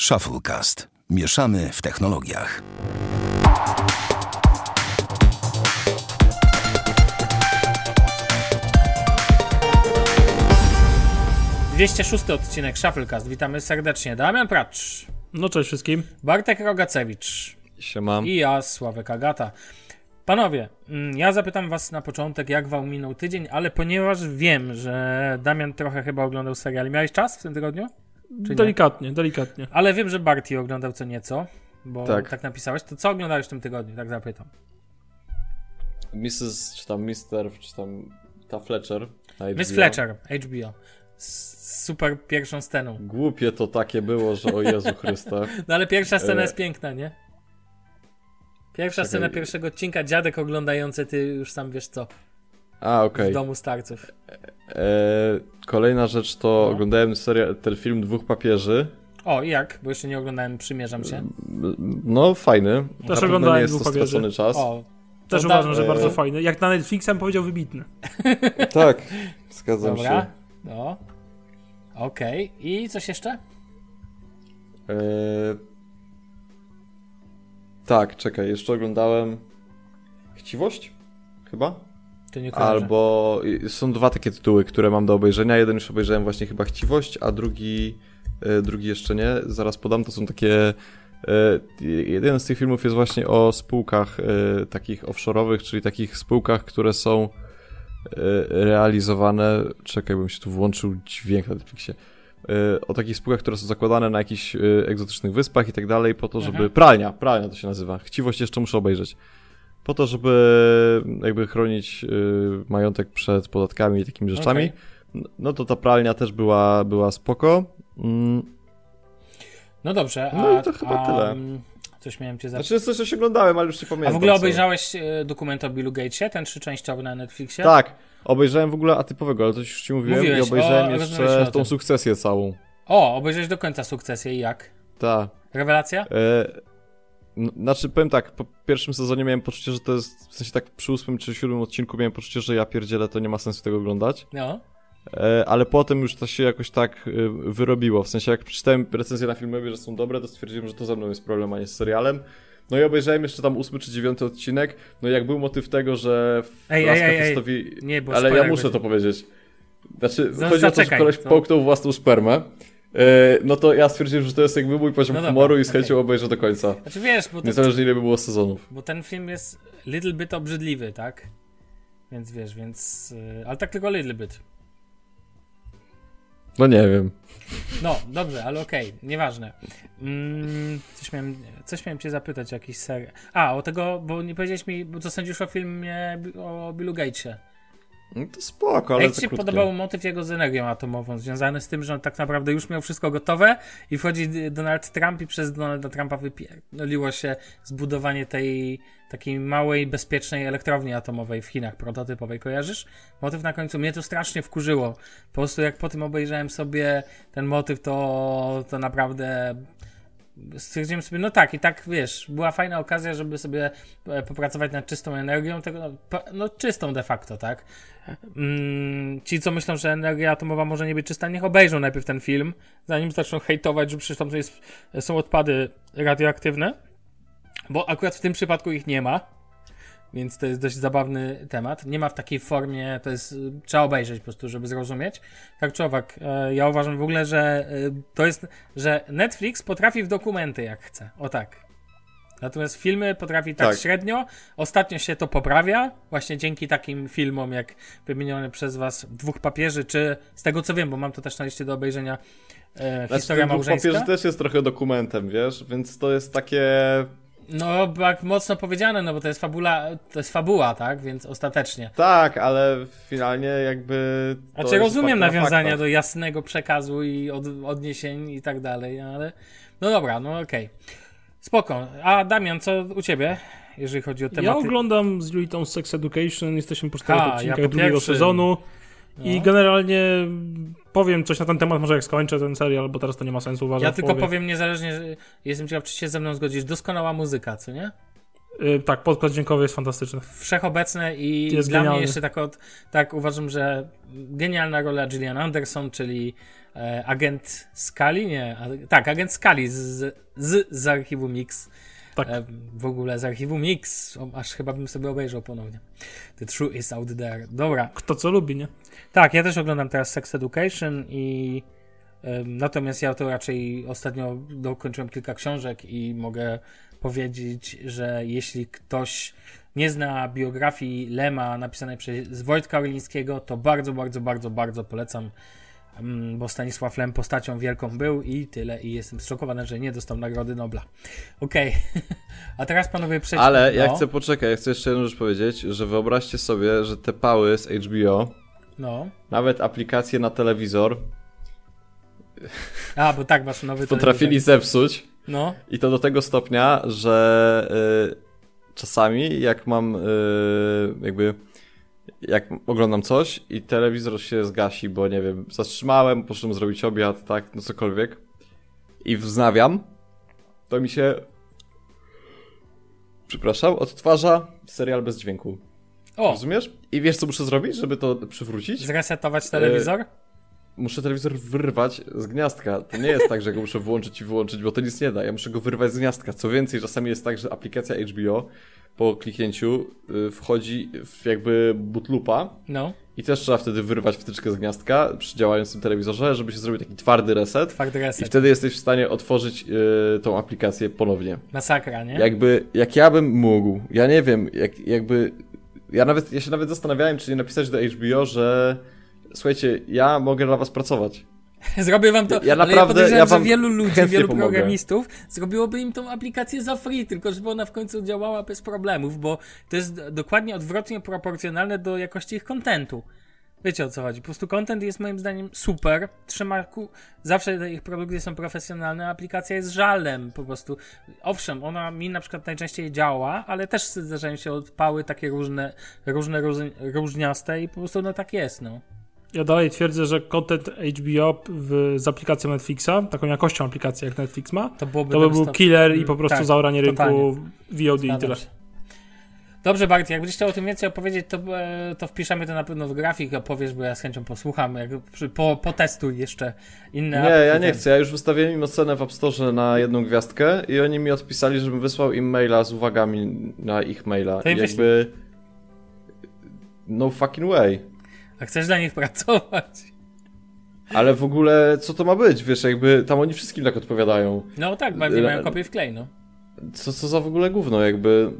Shufflecast. Mieszamy w technologiach. Dwieście szósty odcinek Shufflecast. Witamy serdecznie. Damian Pracz, No cześć wszystkim. Bartek Rogacewicz Siema. i ja, Sławek Agata. Panowie, mm, ja zapytam was na początek, jak wam minął tydzień, ale ponieważ wiem, że Damian trochę chyba oglądał serial, miałeś czas w tym tygodniu? Czy nie? Delikatnie, delikatnie. Ale wiem, że Barty oglądał co nieco, bo tak. Tak. napisałeś. To co oglądałeś w tym tygodniu? Tak zapytam. Mrs. czy tam Mister, czy tam ta Fletcher. na Miss HBO. Fletcher, HBO. Z super pierwszą sceną. Głupie to takie było, że o Jezu Chryste. No ale pierwsza scena E. jest piękna, nie? Pierwsza Czekaj. scena pierwszego odcinka, dziadek oglądający, ty już sam wiesz co, A, w okej. domu starców. E, Kolejna rzecz to No. oglądałem serial, ten film Dwóch Papieży. O, i jak? Bo jeszcze nie oglądałem, przymierzam się. No, fajny. Na pewno oglądałem nie jest to Dwóch Papieży. czas. O, Też To uważam, da- że e- bardzo fajny. Jak na Netflixem powiedział, wybitny. Tak, zgadzam dobra. się. No. Okej. I coś jeszcze? E, Tak, czekaj, jeszcze oglądałem Chciwość? Chyba? Albo są dwa takie tytuły, które mam do obejrzenia. Jeden już obejrzałem właśnie chyba Chciwość, a drugi, y, drugi jeszcze nie. Zaraz podam, to są takie... y, Jeden z tych filmów jest właśnie o spółkach y, takich offshore'owych, czyli takich spółkach, które są realizowane... Czekaj, bym się tu włączył dźwięk na Netflixie. O takich spółkach, które są zakładane na jakichś egzotycznych wyspach i tak dalej, po to, żeby... Mhm. Pralnia, pralnia to się nazywa. Chciwość jeszcze muszę obejrzeć po to, żeby jakby chronić y, majątek przed podatkami i takimi rzeczami. N- No to ta pralnia też była, była spoko. Mm, No dobrze, a, No i to chyba a, tyle. mm, Coś miałem cię zapytać. znaczy coś, coś oglądałem, ale już nie pamiętam. A w ogóle co. obejrzałeś e, dokument o Billu Gatesie, ten trzyczęściowy na Netflixie? Tak, obejrzałem w ogóle atypowego, ale to już ci mówiłem Mówiłeś, i obejrzałem o, jeszcze tą sukcesję całą. O, obejrzałeś do końca sukcesję i jak? Tak. Rewelacja? E, znaczy, powiem tak, po pierwszym sezonie miałem poczucie, że to jest, w sensie tak przy ósmym czy siódmym odcinku miałem poczucie, że ja pierdzielę, to nie ma sensu tego oglądać. No. E, ale potem już to się jakoś tak y, wyrobiło. W sensie, jak przeczytałem recenzje na filmowie, że są dobre, to stwierdziłem, że to ze mną jest problem, a nie z serialem. No i obejrzałem jeszcze tam ósmy czy dziewiąty odcinek. No i jak był motyw tego, że Ej, laska ej, ej. Nie, bo Ale ja muszę będzie. to powiedzieć. Znaczy, No, chodzi o to, że zaczekaj, koleś to- połknął własną spermę. E, no to ja stwierdziłem, że to jest jakby mój poziom No dobra, humoru i z chęcią obejrzę do końca. Znaczy wiesz, bo, to, Niezależnie ile by było sezonów. bo ten film jest little bit obrzydliwy, tak? Więc wiesz, więc... y, Ale tak tylko little bit. No nie wiem. No, dobrze, ale okej, nieważne. Mm, coś, miałem, coś miałem cię zapytać, jakiś serial. A, o tego, bo nie powiedziałeś mi, bo co sądzisz o filmie o Billu Gatesie. No to spoko, ale jak ci się krótkie. podobał motyw jego z energią atomową, związany z tym, że on tak naprawdę już miał wszystko gotowe i wchodzi Donald Trump i przez Donalda Trumpa wypierdoliło się zbudowanie tej takiej małej, bezpiecznej elektrowni atomowej w Chinach, prototypowej, kojarzysz? Motyw na końcu, mnie to strasznie wkurzyło. Po prostu jak po tym obejrzałem sobie ten motyw, to, to naprawdę stwierdziłem sobie, no tak, i tak wiesz, była fajna okazja, żeby sobie e, popracować nad czystą energią, tego, no, no czystą de facto, tak? Mm, ci, co myślą, że energia atomowa może nie być czysta, niech obejrzą najpierw ten film, zanim zaczną hejtować, że przecież tam jest, są odpady radioaktywne, bo akurat w tym przypadku ich nie ma, więc to jest dość zabawny temat. Nie ma w takiej formie, to jest, trzeba obejrzeć po prostu, żeby zrozumieć. Tak czy owak, e, ja uważam w ogóle, że y, to jest, że Netflix potrafi w dokumenty jak chce, o tak. Natomiast filmy potrafi tak, Tak. średnio. Ostatnio się to poprawia, właśnie dzięki takim filmom jak wymieniony przez was Dwóch Papieży, czy z tego co wiem, bo mam to też na liście do obejrzenia e, Znaczy, Historia ten Dwóch Małżeńska. papieży też jest trochę dokumentem, wiesz? Więc to jest takie... No, tak mocno powiedziane, no bo to jest fabula, to jest fabuła, tak? Więc ostatecznie. Tak, ale finalnie jakby... Znaczy jest rozumiem na nawiązania faktach. do jasnego przekazu i od, odniesień i tak dalej, ale no dobra, no okej. Spoko. A Damian, co u ciebie, jeżeli chodzi o tematy? Ja oglądam z Julitą Sex Education, jesteśmy po czterech A, ja odcinkach po drugiego pierwszym. sezonu i No. generalnie powiem coś na ten temat, może jak skończę ten serial, bo teraz to nie ma sensu uważam. Ja tylko połowie. powiem niezależnie, jestem ciekaw, czy się ze mną zgodzisz. Doskonała muzyka, co nie? Y, tak, podkład dźwiękowy jest fantastyczny. Wszechobecne i Jest dla genialny. mnie jeszcze tak, od, tak uważam, że genialna rola Gillian Anderson, czyli e, agent Scully, nie, a, tak, agent Scully z, z, z archiwum Mix. Tak. E, w ogóle z archiwum Mix, aż chyba bym sobie obejrzał ponownie. The truth is out there. Dobra, Kto co lubi, nie? Tak, ja też oglądam teraz Sex Education i natomiast ja to raczej ostatnio dokończyłem kilka książek i mogę powiedzieć, że jeśli ktoś nie zna biografii Lema napisanej przez Wojtka Orlińskiego, to bardzo, bardzo, bardzo, bardzo polecam, bo Stanisław Lem postacią wielką był i tyle i jestem zszokowany, że nie dostał Nagrody Nobla. Okej, a teraz panowie przejdźmy. Ale ja no, chcę, poczekaj, ja chcę jeszcze jedną rzecz powiedzieć, że wyobraźcie sobie, że te pały z HBO, No, nawet aplikacje na telewizor, a, bo tak, masz nowy potrafili telewizor. zepsuć No, i to do tego stopnia, że y, czasami jak mam y, jakby jak oglądam coś i telewizor się zgasi, bo nie wiem, zatrzymałem, poszedłem zrobić obiad, tak, no cokolwiek i wznawiam, to mi się przepraszam, odtwarza serial bez dźwięku. O, Rozumiesz? I wiesz, co muszę zrobić, żeby to przywrócić? zresetować telewizor? Muszę telewizor wyrwać z gniazdka. To nie jest tak, że go muszę włączyć i wyłączyć, bo to nic nie da. Ja muszę go wyrwać z gniazdka. Co więcej, czasami jest tak, że aplikacja HBO po kliknięciu y, wchodzi w jakby bootloopa No, i też trzeba wtedy wyrwać wtyczkę z gniazdka przy działającym telewizorze, żeby się zrobił taki twardy reset. I reset. wtedy jesteś w stanie otworzyć y, tą aplikację ponownie. Masakra, nie? Jakby, jak ja bym mógł, ja nie wiem, jak, jakby, ja nawet, ja się nawet zastanawiałem, czy nie napisać do HBO, że słuchajcie, ja mogę dla was pracować. Zrobię wam to, Ja ja naprawdę- podejrzewam, ja wam że wielu ludzi, wielu pomogę. programistów zrobiłoby im tą aplikację za free, tylko żeby ona w końcu działała bez problemów, bo to jest dokładnie odwrotnie proporcjonalne do jakości ich kontentu. Wiecie o co chodzi. Po prostu content jest moim zdaniem super. Trzyma ku... Zawsze ich produkcje są profesjonalne, a aplikacja jest żalem po prostu. Owszem, ona mi na przykład najczęściej działa, ale też zdarzają się odpały takie różne, różne, różniaste i po prostu no tak jest, no. Ja dalej twierdzę, że content HBO w, z aplikacją Netflixa, taką jakością aplikacji jak Netflix ma, To to by był killer i po prostu tak, zaoranie rynku totalnie. VOD i tyle. się. Dobrze, Bart, jak będziesz chciał o tym więcej opowiedzieć, to, e, to wpiszemy to na pewno w grafik, opowiesz, bo ja z chęcią posłucham, jak, po, potestuj jeszcze inne Nie, ja nie chcę. Ja już wystawiłem im ocenę w App Store na jedną gwiazdkę i oni mi odpisali, żebym wysłał im maila z uwagami na ich maila. To I jakby... No fucking way. A chcesz dla nich pracować? Ale w ogóle, co to ma być? Wiesz, jakby tam oni wszystkim tak odpowiadają. No tak, bardziej mają kopię w klej, no. Co, co za w ogóle gówno, jakby...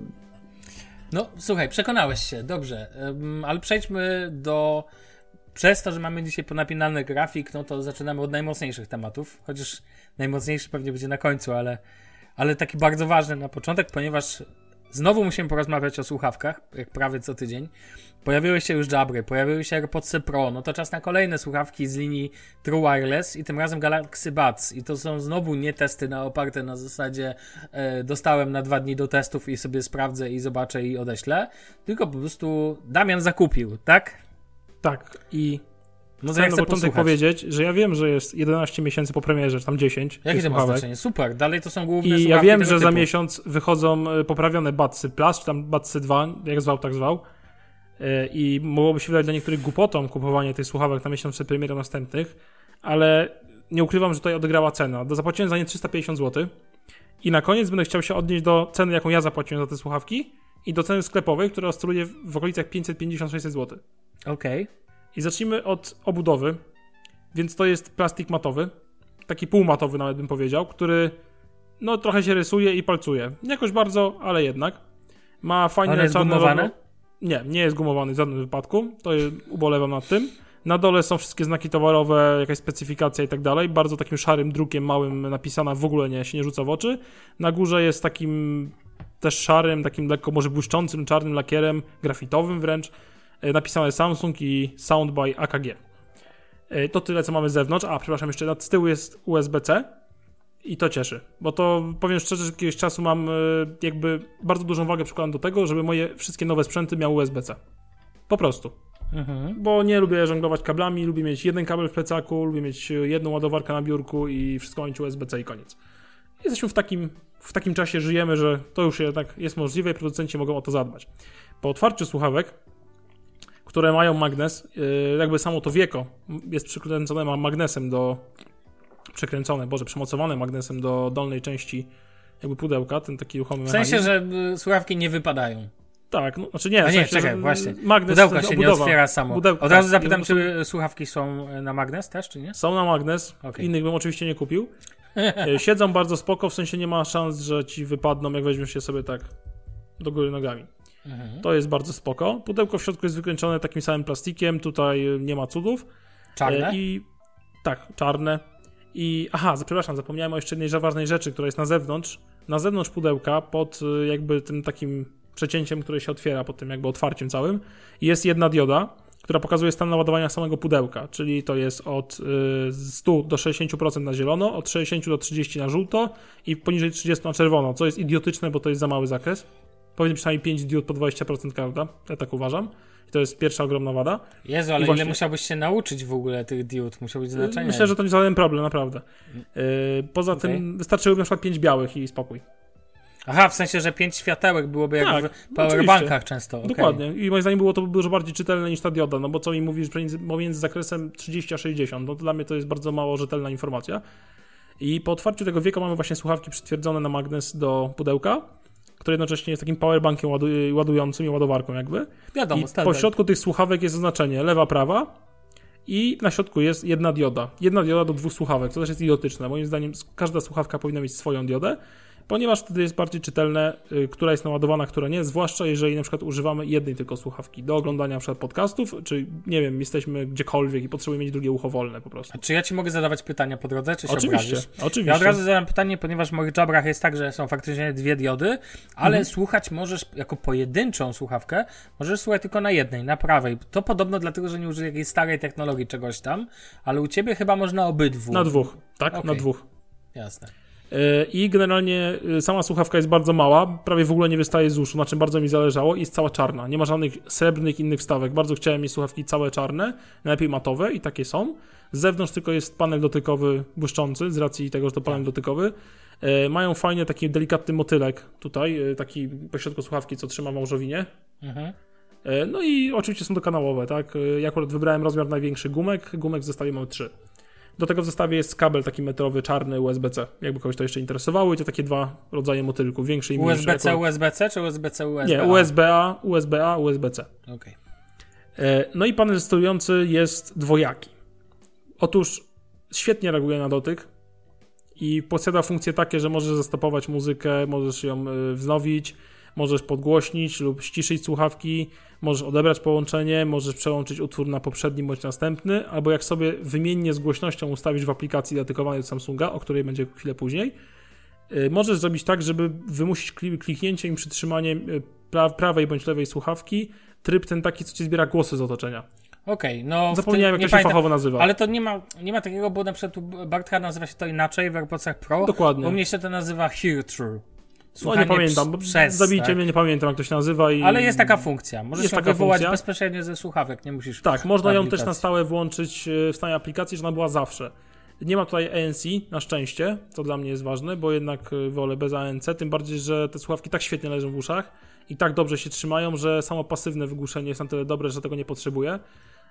No, słuchaj, przekonałeś się, dobrze, Ym, ale przejdźmy do... Przez to, że mamy dzisiaj ponapinany grafik, no to zaczynamy od najmocniejszych tematów, chociaż najmocniejszy pewnie będzie na końcu, ale, ale taki bardzo ważny na początek, ponieważ znowu musimy porozmawiać o słuchawkach, jak prawie co tydzień. Pojawiły się już Jabry, pojawiły się AirPods Pro, no to czas na kolejne słuchawki z linii True Wireless i tym razem Galaxy Buds. I to są znowu nie testy na oparte na zasadzie e, dostałem na dwa dni do testów i sobie sprawdzę i zobaczę i odeślę, tylko po prostu Damian zakupił, tak? Tak, i No to ja chcę początek powiedzieć, że ja wiem, że jest 11 miesięcy po premierze, tam 10 Jakie to ma znaczenie? Super, dalej to są główne I ja wiem, że za typu. miesiąc wychodzą y, poprawione Batsy Plus, czy tam Batsy 2, jak zwał, tak zwał. Y, I mogłoby się wydać dla niektórych głupotą kupowanie tych słuchawek na miesiąc przed premierą następnych, ale nie ukrywam, że tutaj odegrała cena. Zapłaciłem za nie 350 zł i na koniec będę chciał się odnieść do ceny, jaką ja zapłaciłem za te słuchawki i do ceny sklepowej, która oscyluje w okolicach 550-600 zł. Okej. I zacznijmy od obudowy. Więc to jest plastik matowy, taki półmatowy nawet bym powiedział, który no trochę się rysuje i palcuje. Nie jakoś bardzo, ale jednak. Ma fajne On jest czarne gumowany? logo. Nie, nie jest gumowany w żadnym wypadku. To je- ubolewam nad tym. Na dole są wszystkie znaki towarowe, jakaś specyfikacja i tak dalej. Bardzo takim szarym drukiem małym napisana, w ogóle nie, się nie rzuca w oczy. Na górze jest takim też szarym, takim lekko może błyszczącym, czarnym lakierem, grafitowym wręcz. E, Napisane Samsung i Sound by AKG. E, To tyle, co mamy z zewnątrz. A, przepraszam, jeszcze z tyłu jest USB-C i to cieszy, bo to powiem szczerze, że jakiegoś czasu mam e, jakby bardzo dużą wagę przykładam do tego, żeby moje wszystkie nowe sprzęty miały USB-C. Po prostu. Mhm. Bo nie lubię żonglować kablami, lubię mieć jeden kabel w plecaku, lubię mieć jedną ładowarkę na biurku i wszystko mieć USB-C i koniec. Jesteśmy w takim w takim czasie żyjemy, że to już jednak jest możliwe i producenci mogą o to zadbać. Po otwarciu słuchawek, które mają magnes, yy, jakby samo to wieko jest przykręcone ma magnesem do przekręcone, boże, przymocowane magnesem do dolnej części jakby pudełka, ten taki ruchomy W sensie, mechanizm. że y, słuchawki nie wypadają. Tak, no, znaczy nie, A w nie, sensie, czekaj, właśnie. Magnes, Pudełko ten się nie obudowa. otwiera samo. Od razu tak. zapytam, czy słuchawki są y, na magnes też, czy nie? Są na magnes, Okej. innych bym oczywiście nie kupił. E, Siedzą bardzo spoko, w sensie nie ma szans, że ci wypadną, jak weźmiesz je sobie tak do góry nogami. Mhm. To jest bardzo spoko. Pudełko w środku jest wykończone takim samym plastikiem, tutaj e, nie ma cudów. Czarne? E, I tak, czarne. I aha, za- przepraszam, zapomniałem o jeszcze jednej ważnej rzeczy, która jest na zewnątrz. Na zewnątrz pudełka, pod e, jakby tym takim przecięciem, które się otwiera, pod tym jakby otwarciem całym, jest jedna dioda, która pokazuje stan naładowania samego pudełka, czyli to jest od y, 100 do 60% na zielono, od 60 do 30 na żółto i poniżej 30 na czerwono, co jest idiotyczne, bo to jest za mały zakres. Powinien przynajmniej 5 diod po 20% każda, ja tak uważam. I to jest pierwsza ogromna wada. Jezu, ale I właśnie- ile musiałbyś się nauczyć w ogóle tych diod? Musiał być znaczenie. Myślę, że to nie żaden problem, naprawdę. Y, poza Okej. tym wystarczyłoby na przykład 5 białych i spokój. Aha, w sensie, że pięć światełek byłoby jak Tak, w powerbankach oczywiście. często. okej. Dokładnie. I moim zdaniem było to dużo bardziej czytelne niż ta dioda, no bo co mi mówisz pomiędzy, zakresem 30 a 60, no to dla mnie to jest bardzo mało rzetelna informacja. I po otwarciu tego wieka mamy właśnie słuchawki przytwierdzone na magnes do pudełka, które jednocześnie jest takim powerbankiem ładu, ładującym i ładowarką jakby. Wiadomo, I standard. po środku tych słuchawek jest oznaczenie lewa, prawa i na środku jest jedna dioda. Jedna dioda do dwóch słuchawek, to też jest idiotyczne. Moim zdaniem każda słuchawka powinna mieć swoją diodę, ponieważ wtedy jest bardziej czytelne, y, która jest naładowana, która nie, zwłaszcza jeżeli na przykład używamy jednej tylko słuchawki do oglądania na przykład podcastów, czy nie wiem, jesteśmy gdziekolwiek i potrzebujemy mieć drugie ucho wolne po prostu. A Czy ja ci mogę zadawać pytania po drodze, czy się Oczywiście, obrazisz? oczywiście. Ja od razu zadam pytanie, ponieważ w moich jabrach jest tak, że są faktycznie dwie diody, ale Mhm. słuchać możesz jako pojedynczą słuchawkę, możesz słuchać tylko na jednej, na prawej. To podobno dlatego, że nie użyjesz jakiejś starej technologii czegoś tam, ale u ciebie chyba można obydwu. Na dwóch, tak? Na Okej. dwóch. Jasne. I generalnie e, sama słuchawka jest bardzo mała, prawie w ogóle nie wystaje z uszu, na czym bardzo mi zależało i jest cała czarna. Nie ma żadnych srebrnych innych wstawek. Bardzo chciałem mieć słuchawki całe czarne, najlepiej matowe i takie są. Z zewnątrz tylko jest panel dotykowy błyszczący, z racji tego, że to panel dotykowy. E, Mają fajnie taki delikatny motylek tutaj, e, taki pośrodku słuchawki, co trzyma małżowinie. Mhm. E, No i oczywiście są dokanałowe, tak? E, Ja akurat wybrałem rozmiar największy gumek, gumek w zestawie mamy 3. Do tego w zestawie jest kabel taki metrowy, czarny, USB-C. Jakby kogoś to jeszcze interesowało i to takie dwa rodzaje motylków, większy i mniejszy. USB-C, jako- USB-C czy USB-C, USB? Nie, USB-A, USB-A, USB-C. Okej. E, No i panel sterujący jest dwojaki. Otóż świetnie reaguje na dotyk i posiada funkcje takie, że możesz zastopować muzykę, możesz ją y, wznowić, możesz podgłośnić lub ściszyć słuchawki, możesz odebrać połączenie, możesz przełączyć utwór na poprzedni bądź następny, albo jak sobie wymiennie z głośnością ustawisz w aplikacji dedykowanej do Samsunga, o której będzie chwilę później, y, możesz zrobić tak, żeby wymusić kli- kliknięciem i przytrzymaniem y, pra- prawej bądź lewej słuchawki tryb ten taki, co ci zbiera głosy z otoczenia. Okej, no. w Zapomniałem, jak to się pamiętam- fachowo nazywa. Ale to nie ma, nie ma takiego, bo na przykład u Bartka nazywa się to inaczej w AirPodsach Pro. Dokładnie. U mnie się to nazywa Hear No nie pamiętam, bo przez, zabijcie tak? mnie, nie pamiętam jak to się nazywa i... Ale jest taka funkcja. Możesz Jest ją wywołać funkcja. bezpośrednio ze słuchawek, nie musisz. Tak, można ją też na stałe włączyć e, w stanie aplikacji, że ona była zawsze. Nie ma tutaj ANC, na szczęście, co dla mnie jest ważne, bo jednak e, wolę bez ANC, tym bardziej, że te słuchawki tak świetnie leżą w uszach i tak dobrze się trzymają, że samo pasywne wygłuszenie jest na tyle dobre, że tego nie potrzebuję.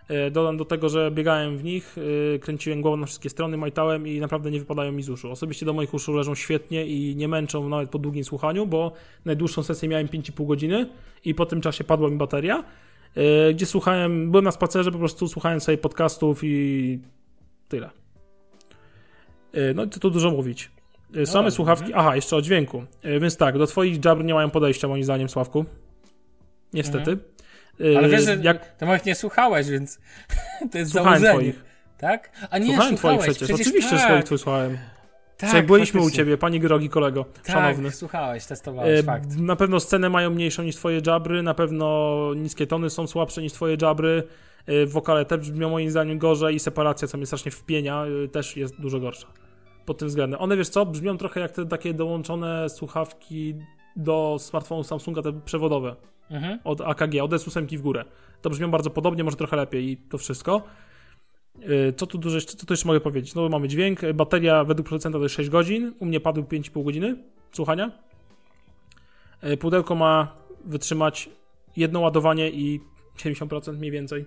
E, Dodam do tego, że biegałem w nich, e, kręciłem głową na wszystkie strony, majtałem i naprawdę nie wypadają mi z uszu. Osobiście do moich uszu leżą świetnie i nie męczą nawet po długim słuchaniu, bo najdłuższą sesję miałem 5,5 godziny i po tym czasie padła mi bateria, e, gdzie słuchałem, byłem na spacerze, po prostu słuchałem sobie podcastów i tyle. No i co tu dużo mówić. E, Same słuchawki, aha, jeszcze o dźwięku. Więc tak, do twoich jabr nie mają podejścia moim zdaniem, Sławku. Niestety. Mhm. Ale wiesz, że jak ty moich nie słuchałeś, więc to jest słuchałem założenie. twoich. Tak? A nie, Słuchałem twoich słuchałeś. przecież, oczywiście tak. swoich słuchałem. Tak, jak byliśmy u faktycznie. ciebie, pani drogi kolego, Tak, szanowny. słuchałeś, testowałeś, E, fakt. Na pewno scenę mają mniejszą niż twoje jabry, na pewno niskie tony są słabsze niż twoje jabry. E, Wokale też brzmią moim zdaniem gorzej i separacja, co mnie strasznie wpienia, e, też jest dużo gorsza. Pod tym względem. One, wiesz co, brzmią trochę jak te takie dołączone słuchawki do smartfonu Samsunga, te przewodowe Mhm. od AKG, od S8 w górę. To brzmią bardzo podobnie, może trochę lepiej i to wszystko. Yy, Co tu, dużo jeszcze, co tu jeszcze mogę powiedzieć? No mamy dźwięk, bateria według producenta to jest 6 godzin, u mnie padł 5,5 godziny, słuchania. E, Pudełko ma wytrzymać jedno ładowanie i 70% mniej więcej.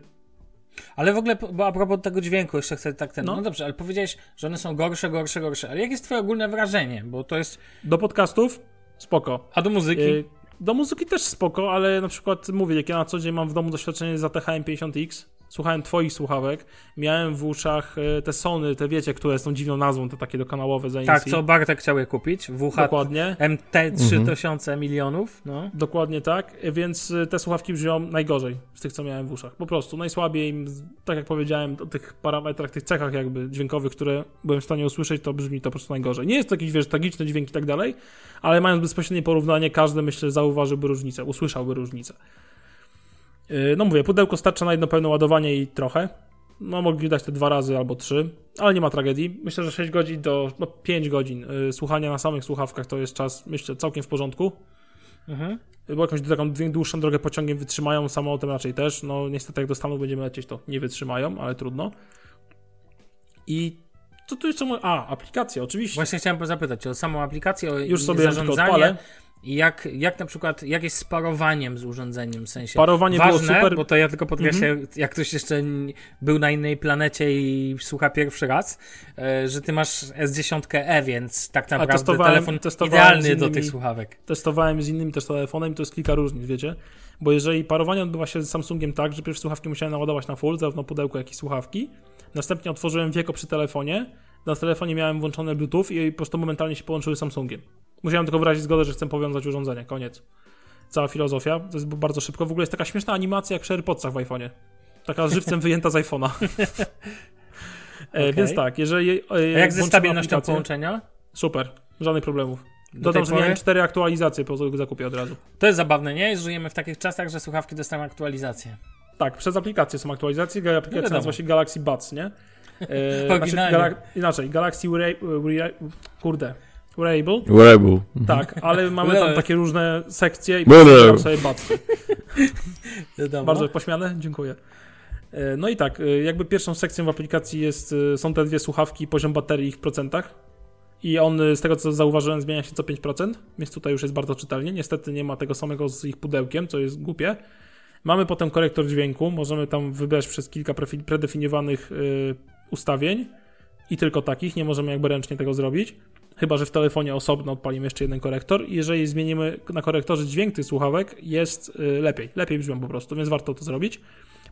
Ale w ogóle, bo a propos tego dźwięku, jeszcze chcę tak ten. No. No. dobrze, ale powiedziałeś, że one są gorsze, gorsze, gorsze. Ale jakie jest Twoje ogólne wrażenie? Bo to jest. Do podcastów spoko. A do muzyki? E, Do muzyki też spoko, ale na przykład mówię, jak ja na co dzień mam w domu doświadczenie z ATH 50X, słuchałem twoich słuchawek, miałem w uszach e, te Sony, te wiecie, które są dziwną nazwą, te takie dokanałowe za tak, co Bartek chciał je kupić. WH Dokładnie. MT3000 milionów. No. Dokładnie tak, więc y, te słuchawki brzmią najgorzej z tych, co miałem w uszach. Po prostu najsłabiej, tak jak powiedziałem, o tych parametrach, tych cechach jakby dźwiękowych, które byłem w stanie usłyszeć, to brzmi to po prostu najgorzej. Nie jest to jakiś, wiesz, tragiczny dźwięk i tak dalej, ale mając bezpośrednie porównanie, każdy, myślę, zauważyłby różnicę, usłyszałby różnicę. Yy, No mówię, pudełko starcza na jedno pełne ładowanie i trochę. No mogli dać te dwa razy albo trzy, ale nie ma tragedii. Myślę, że 6 godzin do no, 5 godzin yy, słuchania na samych słuchawkach to jest czas, myślę, całkiem w porządku Mhm. bo jakąś taką dłuższą drogę pociągiem wytrzymają, samolotem raczej też. No niestety jak do Stanów będziemy lecieć, to nie wytrzymają, ale trudno. I co tu jeszcze? A, aplikacja, oczywiście. Właśnie chciałem zapytać o samą aplikację, o Już sobie ją tylko odpalę. Jak, jak na przykład, jak jest z parowaniem z urządzeniem, w sensie Parowanie było ważne, super. bo to ja tylko podkreślę, jak ktoś jeszcze był na innej planecie i słucha pierwszy raz, e, że ty masz S10e, więc tak naprawdę testowałem- telefon testowałem idealny z do innymi- tych słuchawek. Testowałem z innym też telefonem, to jest kilka różnic, wiecie? Bo jeżeli parowanie odbywa się z Samsungiem tak, że pierwsze słuchawki musiałem naładować na full, zarówno pudełko, jak i słuchawki. Następnie otworzyłem wieko przy telefonie. Na telefonie miałem włączone Bluetooth i po prostu momentalnie się połączyły z Samsungiem. Musiałem tylko wyrazić zgodę, że chcę powiązać urządzenie. Koniec. Cała filozofia. To jest bardzo szybko. W ogóle jest taka śmieszna animacja jak przy AirPodsach w iPhone'ie. Taka żywcem wyjęta z iPhone'a. E, Okej. Więc tak, jeżeli. e, A jak ze stabilnością połączenia? Super, żadnych problemów. Do Dodam, że miałem cztery aktualizacje po zakupie od razu. To jest zabawne, nie? Żyjemy w takich czasach, że słuchawki dostają aktualizacje. Tak, przez aplikację są aktualizacje. Aplikacja wiadomo. nazywa się Galaxy Buds, nie? E, znaczy, inaczej, Galaxy Weara- Weara- kurde, Wearable. Wearable. Tak, ale mamy tam takie różne sekcje i Wearable. pobieram sobie. Wiadomo. Bardzo pośmiane, dziękuję. E, No i tak, e, jakby pierwszą sekcją w aplikacji jest, są te dwie słuchawki, poziom baterii w procentach. I on, z tego co zauważyłem, zmienia się co 5%, więc tutaj już jest bardzo czytelnie. Niestety nie ma tego samego z ich pudełkiem, co jest głupie. Mamy potem korektor dźwięku, możemy tam wybrać przez kilka predefiniowanych ustawień i tylko takich, nie możemy jakby ręcznie tego zrobić. Chyba, że w telefonie osobno odpalimy jeszcze jeden korektor. I jeżeli zmienimy na korektorze dźwięk tych słuchawek, jest y, lepiej. Lepiej brzmią po prostu, więc warto to zrobić.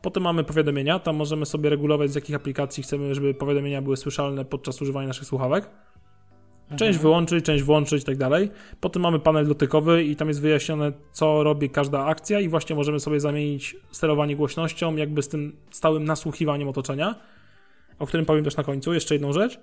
Potem mamy powiadomienia, tam możemy sobie regulować z jakich aplikacji chcemy, żeby powiadomienia były słyszalne podczas używania naszych słuchawek. Część wyłączyć, część włączyć i tak dalej. Potem mamy panel dotykowy i tam jest wyjaśnione, co robi każda akcja i właśnie możemy sobie zamienić sterowanie głośnością, jakby z tym stałym nasłuchiwaniem otoczenia, o którym powiem też na końcu. Jeszcze jedną rzecz.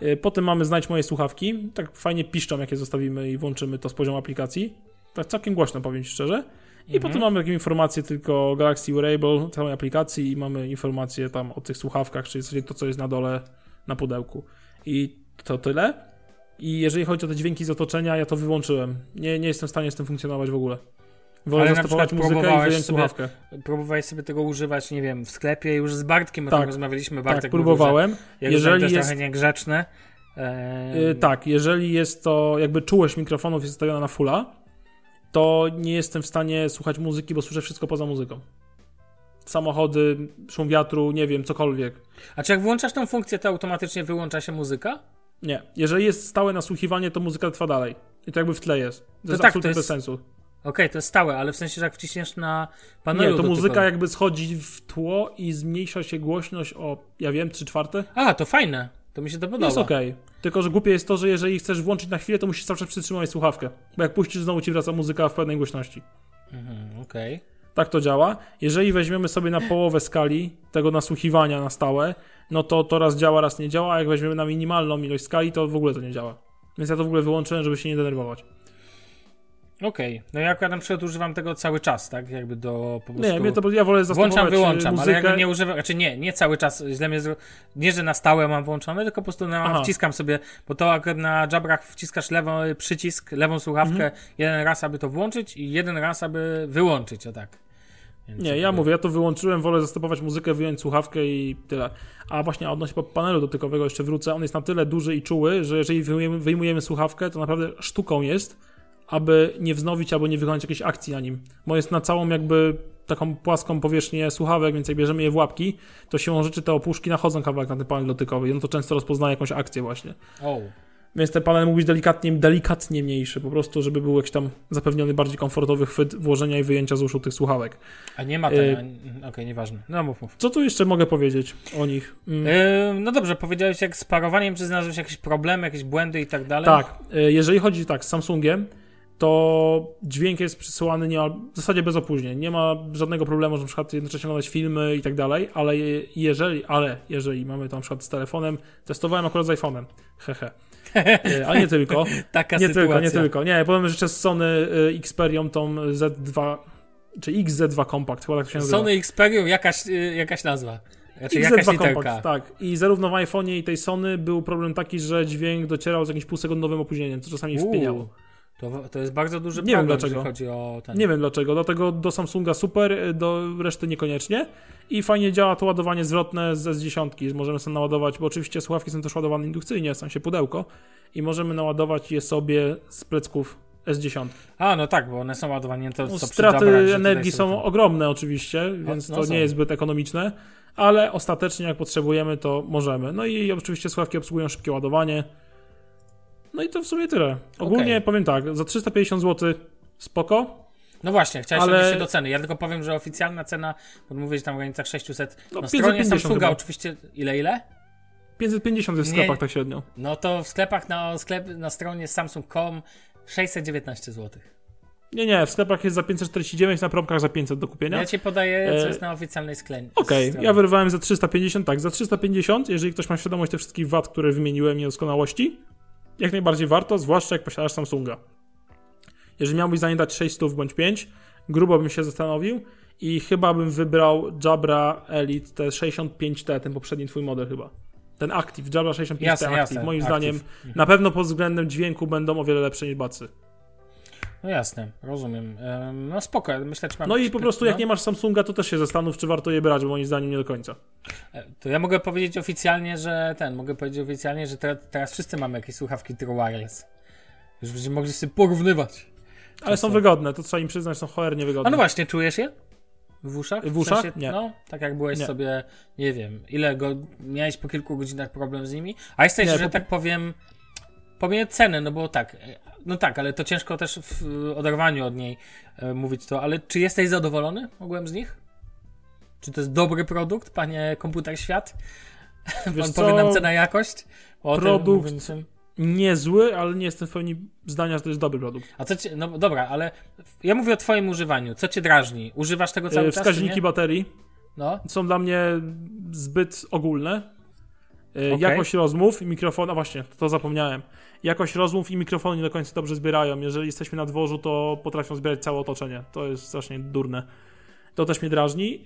Yy, Potem mamy znajdź moje słuchawki. Tak fajnie piszczą, jak je zostawimy i włączymy to z poziomu aplikacji. Tak całkiem głośno, powiem Ci szczerze. I potem mamy takie informacje tylko o Galaxy Wearable, całej aplikacji i mamy informacje tam o tych słuchawkach, czyli to, co jest na dole na pudełku. I to tyle. I jeżeli chodzi o te dźwięki z otoczenia, ja to wyłączyłem. Nie, nie jestem w stanie z tym funkcjonować w ogóle. Wolę Ale zastopować muzykę i wyjąć sobie- słuchawkę. Próbowałeś sobie tego używać, nie wiem, w sklepie już z Bartkiem o Tak. tym rozmawialiśmy. Bartek Tak, mówił, próbowałem. że jak Jeżeli jest- trochę niegrzeczne. Yy, tak, jeżeli jest to jakby czułość mikrofonów jest ustawiona na fulla, to nie jestem w stanie słuchać muzyki, bo słyszę wszystko poza muzyką. Samochody, szum wiatru, nie wiem, cokolwiek. A czy jak włączasz tą funkcję, to automatycznie wyłącza się muzyka? Nie. Jeżeli jest stałe nasłuchiwanie, to muzyka trwa dalej. I to jakby w tle jest. To, jest tak, absolutnie to bez jest- sensu. Okej, to jest stałe, ale w sensie, że jak wciśniesz na panelu Nie, to muzyka jakby schodzi w tło i zmniejsza się głośność o, ja wiem, 3 czwarte. A, to fajne. To mi się to podoba. Jest okej. Tylko, że głupie jest to, że jeżeli chcesz włączyć na chwilę, to musisz cały czas przytrzymać słuchawkę. Bo jak puścisz, znowu ci wraca muzyka w pełnej głośności. Mhm, Okej. Tak to działa. Jeżeli weźmiemy sobie na połowę skali tego nasłuchiwania na stałe, no to to raz działa, raz nie działa, a jak weźmiemy na minimalną ilość skali, to w ogóle to nie działa. Więc ja to w ogóle wyłączyłem, żeby się nie denerwować. Okej. No ja akurat na przykład używam tego cały czas, tak? Jakby do po prostu... Nie, mnie to ja wolę zastosować Włączam, wyłączam, ale muzykę. jakby nie używam, znaczy nie, nie cały czas, źle mnie, nie, że na stałe mam włączone, tylko po prostu na, Aha. wciskam sobie, bo to akurat na jabrach wciskasz lewą przycisk, lewą słuchawkę, Mhm. jeden raz, aby to włączyć i jeden raz, aby wyłączyć, o tak. Więc Nie, ja mówię, ja to wyłączyłem, wolę zastopować muzykę, wyjąć słuchawkę i tyle. A właśnie odnośnie panelu dotykowego jeszcze wrócę, on jest na tyle duży i czuły, że jeżeli wyjmujemy, wyjmujemy słuchawkę, to naprawdę sztuką jest, aby nie wznowić albo nie wykonać jakiejś akcji na nim. Bo jest na całą jakby taką płaską powierzchnię słuchawek, więc jak bierzemy je w łapki, to siłą rzeczy te opuszki nachodzą kawałek na ten panel dotykowy i on to często rozpoznaje jakąś akcję właśnie. O, Więc ten panel mógł być delikatnie, delikatnie mniejszy, po prostu, żeby był jakiś tam zapewniony bardziej komfortowy chwyt włożenia i wyjęcia z uszu tych słuchawek. a nie ma Y- ten. Okej, nieważne. No mów, mów. Co tu jeszcze mogę powiedzieć o nich? Mm. Yy, no dobrze, powiedziałeś jak z parowaniem, czy znalazłeś jakieś problemy, jakieś błędy i tak dalej? Tak, y, jeżeli chodzi tak z Samsungiem, to dźwięk jest przesyłany nie, w zasadzie bez opóźnień. Nie ma żadnego problemu, że na przykład jednocześnie oglądać filmy i tak dalej, ale je- jeżeli, ale jeżeli mamy to na przykład z telefonem, testowałem akurat z iPhone'em, hehe. Y, Ale nie tylko, Taka nie sytuacja. tylko, nie tylko. Nie, powiem jeszcze z Sony y, Xperią tą Z2, czy XZ2 Compact, chyba tak się nazywa. Sony Xperia, jakaś, y, jakaś nazwa. Znaczy jakaś XZ2 literka. Compact, tak. I zarówno w iPhone'ie i tej Sony był problem taki, że dźwięk docierał z jakimś półsekundowym opóźnieniem, co czasami Uuu, wpiniało. To, to jest bardzo duży Nie wiem problem, dlaczego. jeżeli chodzi o ten. Nie wiem dlaczego, dlatego do Samsunga super, do reszty niekoniecznie. I fajnie działa to ładowanie zwrotne z S10, że możemy sobie naładować, bo oczywiście słuchawki są też ładowane indukcyjnie, w sensie pudełko, i możemy naładować je sobie z plecków S10. A, no tak, bo one są ładowane to, No, co przy straty energii są ten- ogromne oczywiście, więc no to są. nie jest zbyt ekonomiczne, ale ostatecznie jak potrzebujemy, to możemy. No i oczywiście słuchawki obsługują szybkie ładowanie. No i to w sumie tyle. Ogólnie Okej. powiem tak, za 350 zł spoko, No właśnie, chciałeś Ale- odnieść się do ceny. Ja tylko powiem, że oficjalna cena, bo mówisz tam w granicach 600. No, na stronie 550 Samsunga chyba. oczywiście. Ile, ile? 550 jest w Nie. sklepach tak średnio. No to w sklepach na, sklep, na stronie samsung.com 619 zł. Nie, nie, w sklepach jest za 549, na promkach za 500 do kupienia. Ja ci podaję, co E, jest na oficjalnej sklenie. Okej, stronie. ja wyrwałem za 350, tak, za 350, jeżeli ktoś ma świadomość tych wszystkich wad, które wymieniłem, niedoskonałości, jak najbardziej warto, zwłaszcza jak posiadasz Samsunga. Jeżeli miałbyś za nie dać 6 stów bądź 5, grubo bym się zastanowił i chyba bym wybrał Jabra Elite te 65T, ten poprzedni twój model chyba. Ten Active, Jabra 65T Jasne, Active. jasne, Moim Active. zdaniem na pewno pod względem dźwięku będą o wiele lepsze niż Bacy. No jasne, rozumiem. Em, No spoko, myślę, czy mam No i po prostu no. jak nie masz Samsunga, to też się zastanów, czy warto je brać, bo moim zdaniem nie do końca. E, To ja mogę powiedzieć oficjalnie, że ten, mogę powiedzieć oficjalnie, że te, teraz wszyscy mamy jakieś słuchawki True Wireless. Już będziemy mogli sobie porównywać. Ale są wygodne, to trzeba im przyznać, są cholernie wygodne. A no właśnie, czujesz je? W uszach? W uszach? sensie, Nie. No, tak jak byłeś Nie. sobie, nie wiem, ile go miałeś po kilku godzinach problem z nimi. A jesteś, Nie, że po- tak powiem, pomijam ceny, no bo tak, no tak, ale to ciężko też w oderwaniu od niej e, mówić to, ale czy jesteś zadowolony ogółem z nich? Czy to jest dobry produkt, panie komputer świat? Wiesz Pan co? powie nam cena jakość? O tym Produkt- mówiącym. Niezły, ale nie jestem w pełni zdania, że to jest dobry produkt. A co cię, no dobra, ale ja mówię o twoim używaniu. Co cię drażni? Używasz tego cały E, czas, Wskaźniki baterii No, są dla mnie zbyt ogólne. E, Okej. Jakość rozmów i mikrofon, a właśnie, to zapomniałem. Jakość rozmów i mikrofonu nie do końca dobrze zbierają. Jeżeli jesteśmy na dworzu, to potrafią zbierać całe otoczenie. To jest strasznie durne. To też mnie drażni.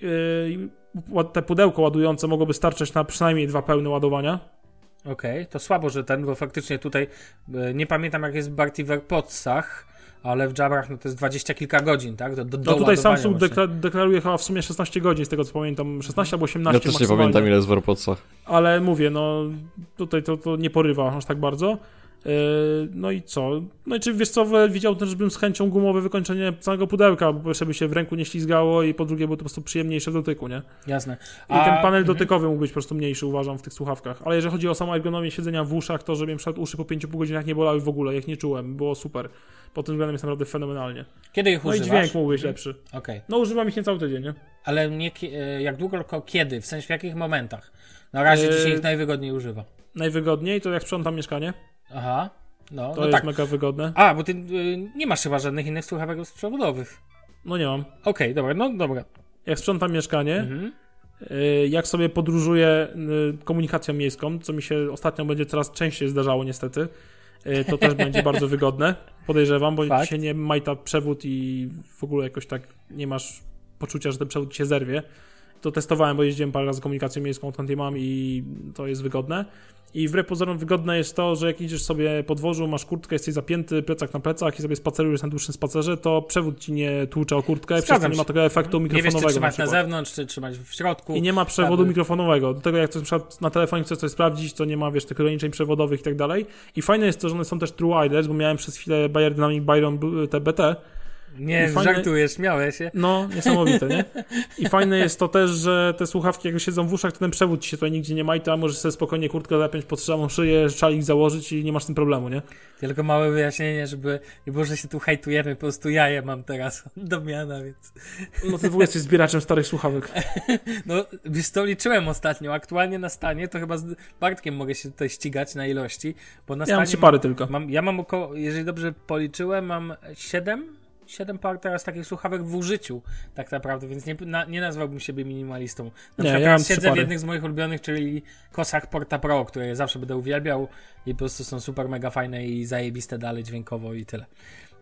Yy, Te pudełko ładujące mogłoby starczyć na przynajmniej dwa pełne ładowania. Okej, to słabo, że ten, bo faktycznie tutaj e, nie pamiętam jak jest w Barty w AirPodsach, ale w Jabrach no to jest dwadzieścia kilka godzin, tak? Do, do, do No tutaj Samsung właśnie. dekla- deklaruje chyba w sumie 16 godzin, z tego co pamiętam, 16 albo 18 Ja też nie pamiętam ile jest w AirPodsach. Ale mówię, no tutaj to, to nie porywa aż tak bardzo. Yy, No i co? No i czy wiesz co, widział też bym z chęcią gumowe wykończenie całego pudełka, bo po pierwsze by się w ręku nie ślizgało i po drugie było to po prostu przyjemniejsze w dotyku, nie? Jasne. I ten panel mhm. dotykowy mógł być po prostu mniejszy, uważam, w tych słuchawkach. Ale jeżeli chodzi o samą ergonomię siedzenia w uszach, to żeby mi przykład uszy po 5,5 godzinach nie bolały w ogóle, jak nie czułem, było super. Pod tym względem jest naprawdę fenomenalnie. Kiedy ich No i używasz? dźwięk mógł być Mhm. lepszy. Okej, No używam ich nie cały tydzień, nie? ale nie, e, jak długo, tylko kiedy? W sensie w jakich momentach? Na razie Eee, dzisiaj ich najwygodniej używa. Najwygodniej to jak sprzątam mieszkanie, Aha, no, to no jest tak. mega wygodne. A, bo ty y, nie masz chyba żadnych innych słuchawek bezprzewodowych. No nie mam. Okej, dobra, no dobra. Jak sprzątam mieszkanie, Mhm. Y, Jak sobie podróżuję y, komunikacją miejską, co mi się ostatnio będzie coraz częściej zdarzało niestety, y, to też będzie bardzo wygodne, podejrzewam, bo Fakt. się nie majta przewód i w ogóle jakoś tak nie masz poczucia, że ten przewód się zerwie to testowałem, bo jeździłem parę razy komunikacją miejską, odkąd je mam i to jest wygodne. I wbrew pozorom wygodne jest to, że jak idziesz sobie po dworzu, masz kurtkę, jesteś zapięty, plecak na plecach i sobie spacerujesz na dłuższym spacerze, to przewód ci nie tłucze o kurtkę, przez to nie ma tego efektu Nie wiesz, czy mikrofonowego na trzymać na, przykład. zewnątrz, czy trzymać w środku. I nie ma przewodu mikrofonowego. Do tego jak chcesz na na telefonie chcesz coś sprawdzić, to nie ma, wiesz, tych ograniczeń przewodowych i tak dalej. I fajne jest to, że one są też true wireless, bo miałem przez chwilę Bayer Dynamic Byron TBT. Nie, fajne- żartujesz, miałeś się. No, niesamowite, nie? I fajne jest to też, że te słuchawki jak siedzą w uszach, to ten przewód ci się tutaj nigdzie nie ma i tam możesz sobie spokojnie kurtkę zapiąć pod strzałą szyję, szalik założyć i nie masz z tym problemu, nie? Tylko małe wyjaśnienie, żeby nie było, że się tu hejtujemy, po prostu ja je mam teraz do miana, więc... No ty w ogóle jesteś zbieraczem starych słuchawek. No, wiesz to liczyłem ostatnio, aktualnie na stanie, to chyba z Bartkiem mogę się tutaj ścigać na ilości, bo na Ja mam stanie trzy pary tylko. Mam, ja mam około, jeżeli dobrze policzyłem, mam 7, 7 par teraz takich słuchawek w użyciu, tak naprawdę, więc nie, na, nie nazwałbym siebie minimalistą. Na Nie, ja teraz siedzę w jednych z moich ulubionych, czyli kosach Porta Pro, które zawsze będę uwielbiał i po prostu są super mega fajne i zajebiste dalej dźwiękowo i tyle.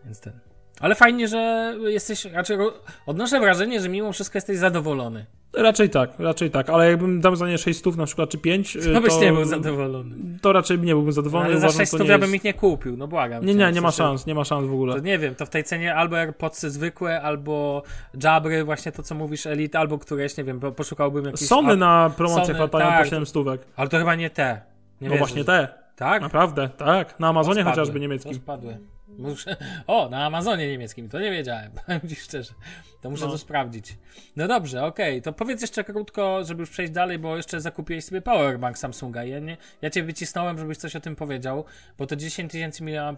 Więc ten. Ale fajnie, że jesteś, raczej ro- odnoszę wrażenie, że mimo wszystko jesteś zadowolony. Raczej tak, raczej tak, ale jakbym dał za nie 6 stów na przykład, czy 5, No byś nie był zadowolony. to raczej nie byłbym zadowolony. Ale za uważam, 6 to stów nie ja bym jest- ich nie kupił, no błagam. Nie, nie, w nie ma szans, nie ma szans w ogóle. To nie wiem, to w tej cenie albo AirPodsy zwykłe, albo Jabry, właśnie to co mówisz, Elite, albo któreś, nie wiem, poszukałbym jakichś... Sony na promocjach latają tak. po 7 stówek. Ale to chyba nie te. Nie No wierzę, właśnie że- te, Tak? naprawdę, tak, na Amazonie To chociażby To niemieckim. spadły. Muszę... O, na Amazonie niemieckim, to nie wiedziałem, powiem ci szczerze. To muszę No. to sprawdzić. No dobrze, okej, to powiedz jeszcze krótko, żeby już przejść dalej, bo jeszcze zakupiłeś sobie powerbank Samsunga. Ja, nie, ja cię wycisnąłem, żebyś coś o tym powiedział, bo to 10 tysięcy mAh.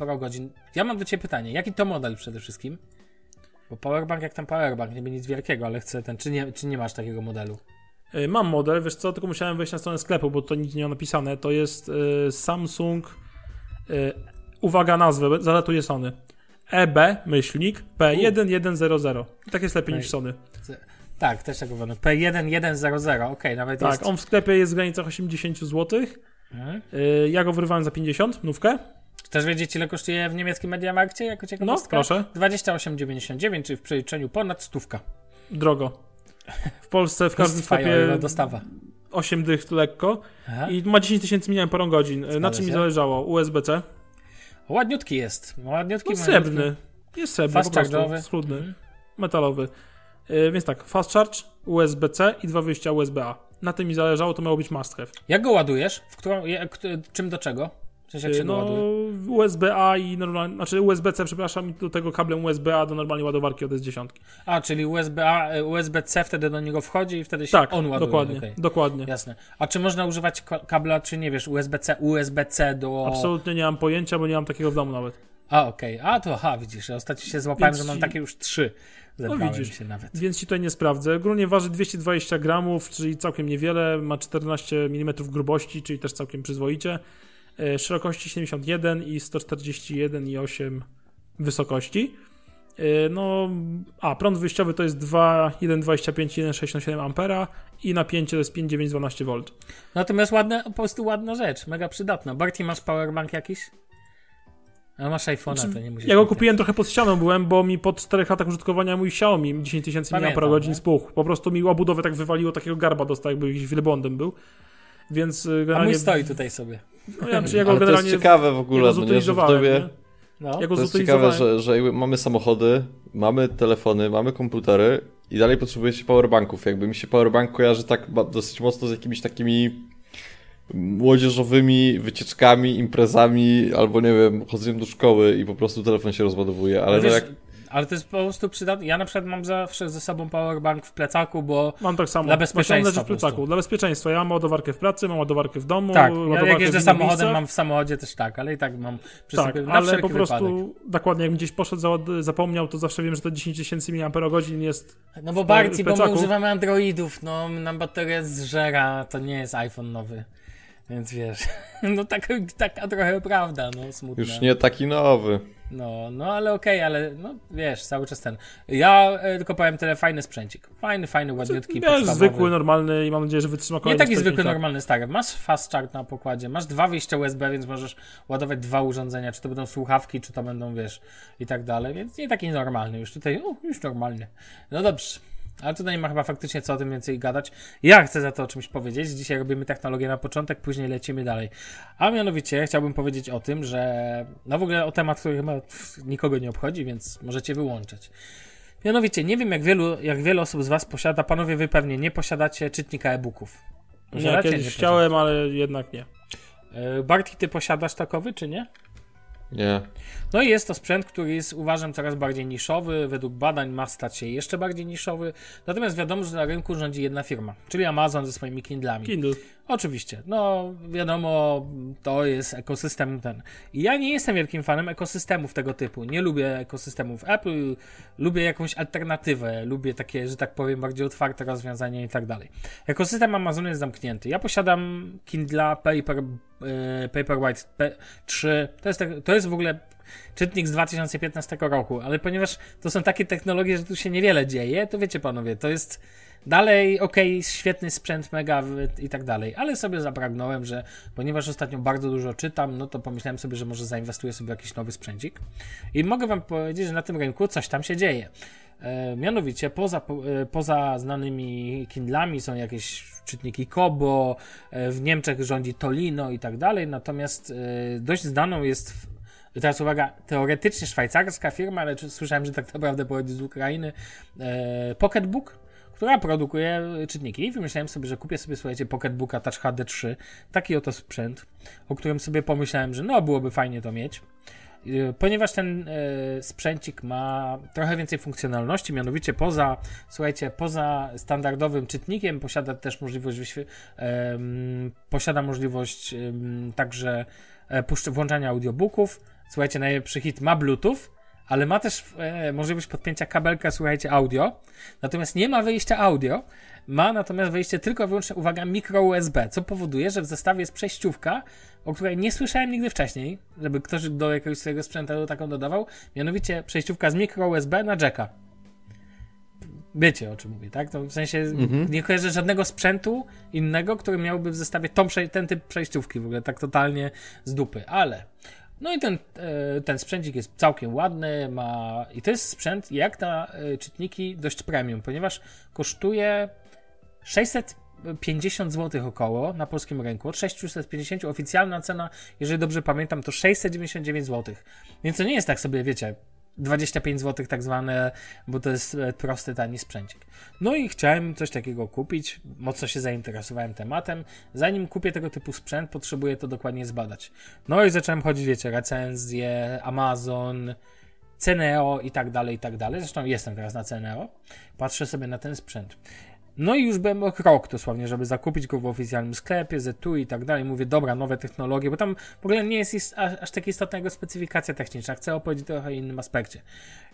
Ja mam do ciebie pytanie, jaki to model przede wszystkim? Bo powerbank jak tam powerbank, niby nic wielkiego, ale chcę ten, czy nie, czy nie masz takiego modelu? Y, Mam model, wiesz co, tylko musiałem wejść na stronę sklepu, bo to nic nie ma napisane. To jest y, Samsung, y, uwaga nazwę, zalatuje Sony. EB, myślnik, P1100. Tak jest lepiej niż Ej. Sony. Tak, też tak mówiono. P1100, okej, nawet Tak, jest... on w sklepie jest w granicach 80 zł. Mhm. Y, ja go wyrwałem za 50, nówkę. Chcesz wiedzieć, ile kosztuje w niemieckim Mediamarkcie jako No, ciekawostka? proszę. 28,99, czyli w przeliczeniu ponad stówka. Drogo. W Polsce w każdym sklepie dostawa. 8 dych lekko Aha. i ma 10 tysięcy mAh. godzin. Na czym mi zależało? USB-C. Ładniutki jest. Ładniutki, No, srebrny. Jest srebrny Fast po prostu, schludny, Mhm. metalowy. Y, więc tak, fast charge, USB-C i dwa wyjścia USB-A. Na tym mi zależało, to miało być must have. Jak go ładujesz? Którą, jak, czym do czego? Jak się Y, go no? USB-A i normalnie, znaczy USB-C, przepraszam, i do tego kablem USB-A do normalnej ładowarki od S10. A, czyli USB-A, e, USB-C wtedy do niego wchodzi i wtedy się Tak, on ładuje. dokładnie, okej. dokładnie. Jasne. A czy można używać kabla, czy nie wiesz, USB-C, USB-C do... Absolutnie nie mam pojęcia, bo nie mam takiego w domu nawet. A, okej. A, to aha, widzisz, ja ostatnio się złapałem, Więc że mam takie już trzy. Zebrałem widzisz. się nawet. Więc ci tutaj nie sprawdzę. Ogólnie waży 220 gramów, czyli całkiem niewiele. Ma 14 mm grubości, czyli też całkiem przyzwoicie. E, Szerokości 71 i 141,8 wysokości. E, No, a prąd wyjściowy to jest 2, 1,25, 1,67 ampera i napięcie to jest 5,912 V. Natomiast ładna, po prostu ładna rzecz, mega przydatna. Barty, masz powerbank jakiś? A masz iPhone'a, Znaczy, to nie musisz. Ja go mieć. kupiłem trochę pod ścianą byłem, bo mi po 4 latach użytkowania mój Xiaomi 10 tysięcy mAh spuchł. Po prostu mi obudowę tak wywaliło, takiego garba dostał, jakby jakiś wielbłądem był. Więc y, A generalnie... mój stoi tutaj sobie. No, ja, czy ja go Ale to jest generalnie ciekawe w ogóle, no nie, że w nie? No. Ja To jest ciekawe, że, że mamy samochody, mamy telefony, mamy komputery i dalej potrzebujecie powerbanków. Jakby mi się powerbank kojarzy tak dosyć mocno z jakimiś takimi młodzieżowymi wycieczkami, imprezami, albo nie wiem, chodzeniem do szkoły i po prostu telefon się rozładowuje, ale Ale, no wiesz, jak... ale to jest po prostu przydatne. Ja na przykład mam zawsze ze sobą powerbank w plecaku, bo Mam tak samo. Dla bezpieczeństwa leży w plecaku. Dla bezpieczeństwa. Ja mam ładowarkę w pracy, mam ładowarkę w domu, tak, ja jak jeżdżę samochodem, miejscach. mam w samochodzie też tak, ale i tak mam przy Tak, sobie ale po prostu wypadek. dokładnie, jak gdzieś poszedł, zapomniał, to zawsze wiem, że to 10 tysięcy mAh jest No bo w Barty, bo my używamy Androidów, no nam bateria zżera, to nie jest iPhone nowy. Więc wiesz, no taka, taka trochę prawda, no smutna. Już nie taki nowy. No, no ale okej, ale no wiesz, cały czas ten. Ja e, tylko powiem tyle, fajny sprzęcik. Fajny, fajny, ładniutki, Wiesz, podstawowy. zwykły, normalny i mam nadzieję, że wytrzyma Nie kolejne taki 4-5 zwykły, lat. normalny, stary. Masz fast charge na pokładzie, masz dwa wyjścia USB, więc możesz ładować dwa urządzenia, czy to będą słuchawki, czy to będą, wiesz, i tak dalej, więc nie taki normalny, już tutaj, o, już normalny. No dobrze. Ale tutaj nie ma chyba faktycznie co o tym więcej gadać. Ja chcę za to o czymś powiedzieć. Dzisiaj robimy technologię na początek, później lecimy dalej. A mianowicie chciałbym powiedzieć o tym, że no w ogóle o temat, który chyba nikogo nie obchodzi, więc możecie wyłączyć. Mianowicie, nie wiem jak wielu, jak wiele osób z Was posiada, panowie wy pewnie nie posiadacie czytnika e-booków. Nie, Posiadacie? kiedyś Nie chciałem, ale jednak nie. E, Bartki, ty posiadasz takowy, czy nie? Nie. No i jest to sprzęt, który jest uważam coraz bardziej niszowy, według badań ma stać się jeszcze bardziej niszowy, natomiast wiadomo, że na rynku rządzi jedna firma, czyli Amazon ze swoimi Kindlami. Kindle. Oczywiście, no wiadomo, to jest ekosystem ten. I ja nie jestem wielkim fanem ekosystemów tego typu. Nie lubię ekosystemów Apple, lubię jakąś alternatywę, lubię takie, że tak powiem, bardziej otwarte rozwiązania i tak dalej. Ekosystem Amazon jest zamknięty. Ja posiadam Kindle Paper, e, Paperwhite P- 3. To jest, tak- to jest w ogóle czytnik z 2015 roku, ale ponieważ to są takie technologie, że tu się niewiele dzieje, to wiecie panowie, to jest dalej okej, świetny sprzęt, mega i tak dalej, ale sobie zapragnąłem, że ponieważ ostatnio bardzo dużo czytam, no to pomyślałem sobie, że może zainwestuję sobie w jakiś nowy sprzęcik. I mogę wam powiedzieć, że na tym rynku coś tam się dzieje. E, mianowicie poza, po, e, poza znanymi Kindlami są jakieś czytniki Kobo, e, w Niemczech rządzi Tolino i tak dalej, natomiast dość znaną jest i teraz uwaga, teoretycznie szwajcarska firma, ale słyszałem, że tak naprawdę pochodzi z Ukrainy, e, Pocketbook, która produkuje czytniki. I wymyślałem sobie, że kupię sobie, słuchajcie, Pocketbooka Touch HD 3, taki oto sprzęt, o którym sobie pomyślałem, że no, byłoby fajnie to mieć. E, Ponieważ ten e, sprzęcik ma trochę więcej funkcjonalności, mianowicie poza, słuchajcie, poza standardowym czytnikiem posiada też możliwość em, posiada możliwość em, także włączania audiobooków. Słuchajcie, najlepszy hit ma Bluetooth, ale ma też e, możliwość podpięcia kabelka, słuchajcie, audio. Natomiast nie ma wyjścia audio. Ma natomiast wejście tylko i wyłącznie, uwaga, mikro USB, co powoduje, że w zestawie jest przejściówka, o której nie słyszałem nigdy wcześniej, żeby ktoś do jakiegoś swojego sprzętu taką dodawał. Mianowicie przejściówka z mikro USB na jacka. Wiecie o czym mówię, tak? To w sensie nie kojarzę żadnego sprzętu innego, który miałby w zestawie tą, ten typ przejściówki w ogóle, tak totalnie z dupy, ale no i ten, e, ten sprzęcik jest całkiem ładny, ma i to jest sprzęt jak na e, czytniki dość premium, ponieważ kosztuje 650 zł około na polskim rynku, od 650 oficjalna cena, jeżeli dobrze pamiętam, to 699 zł. Więc to nie jest tak sobie, wiecie, 25 zł tak zwane, bo to jest e, prosty, tani sprzęcik. No i chciałem coś takiego kupić, mocno się zainteresowałem tematem. Zanim kupię tego typu sprzęt, potrzebuję to dokładnie zbadać. No i zacząłem chodzić, wiecie, recenzje, Amazon, Ceneo i tak dalej, i tak dalej. Zresztą jestem teraz na Ceneo. Patrzę sobie na ten sprzęt. No i już byłem o krok dosłownie, żeby zakupić go w oficjalnym sklepie, Z2 i tak dalej. Mówię, dobra, nowe technologie, bo tam w ogóle nie jest aż, tak istotna jego specyfikacja techniczna. Chcę opowiedzieć trochę o innym aspekcie.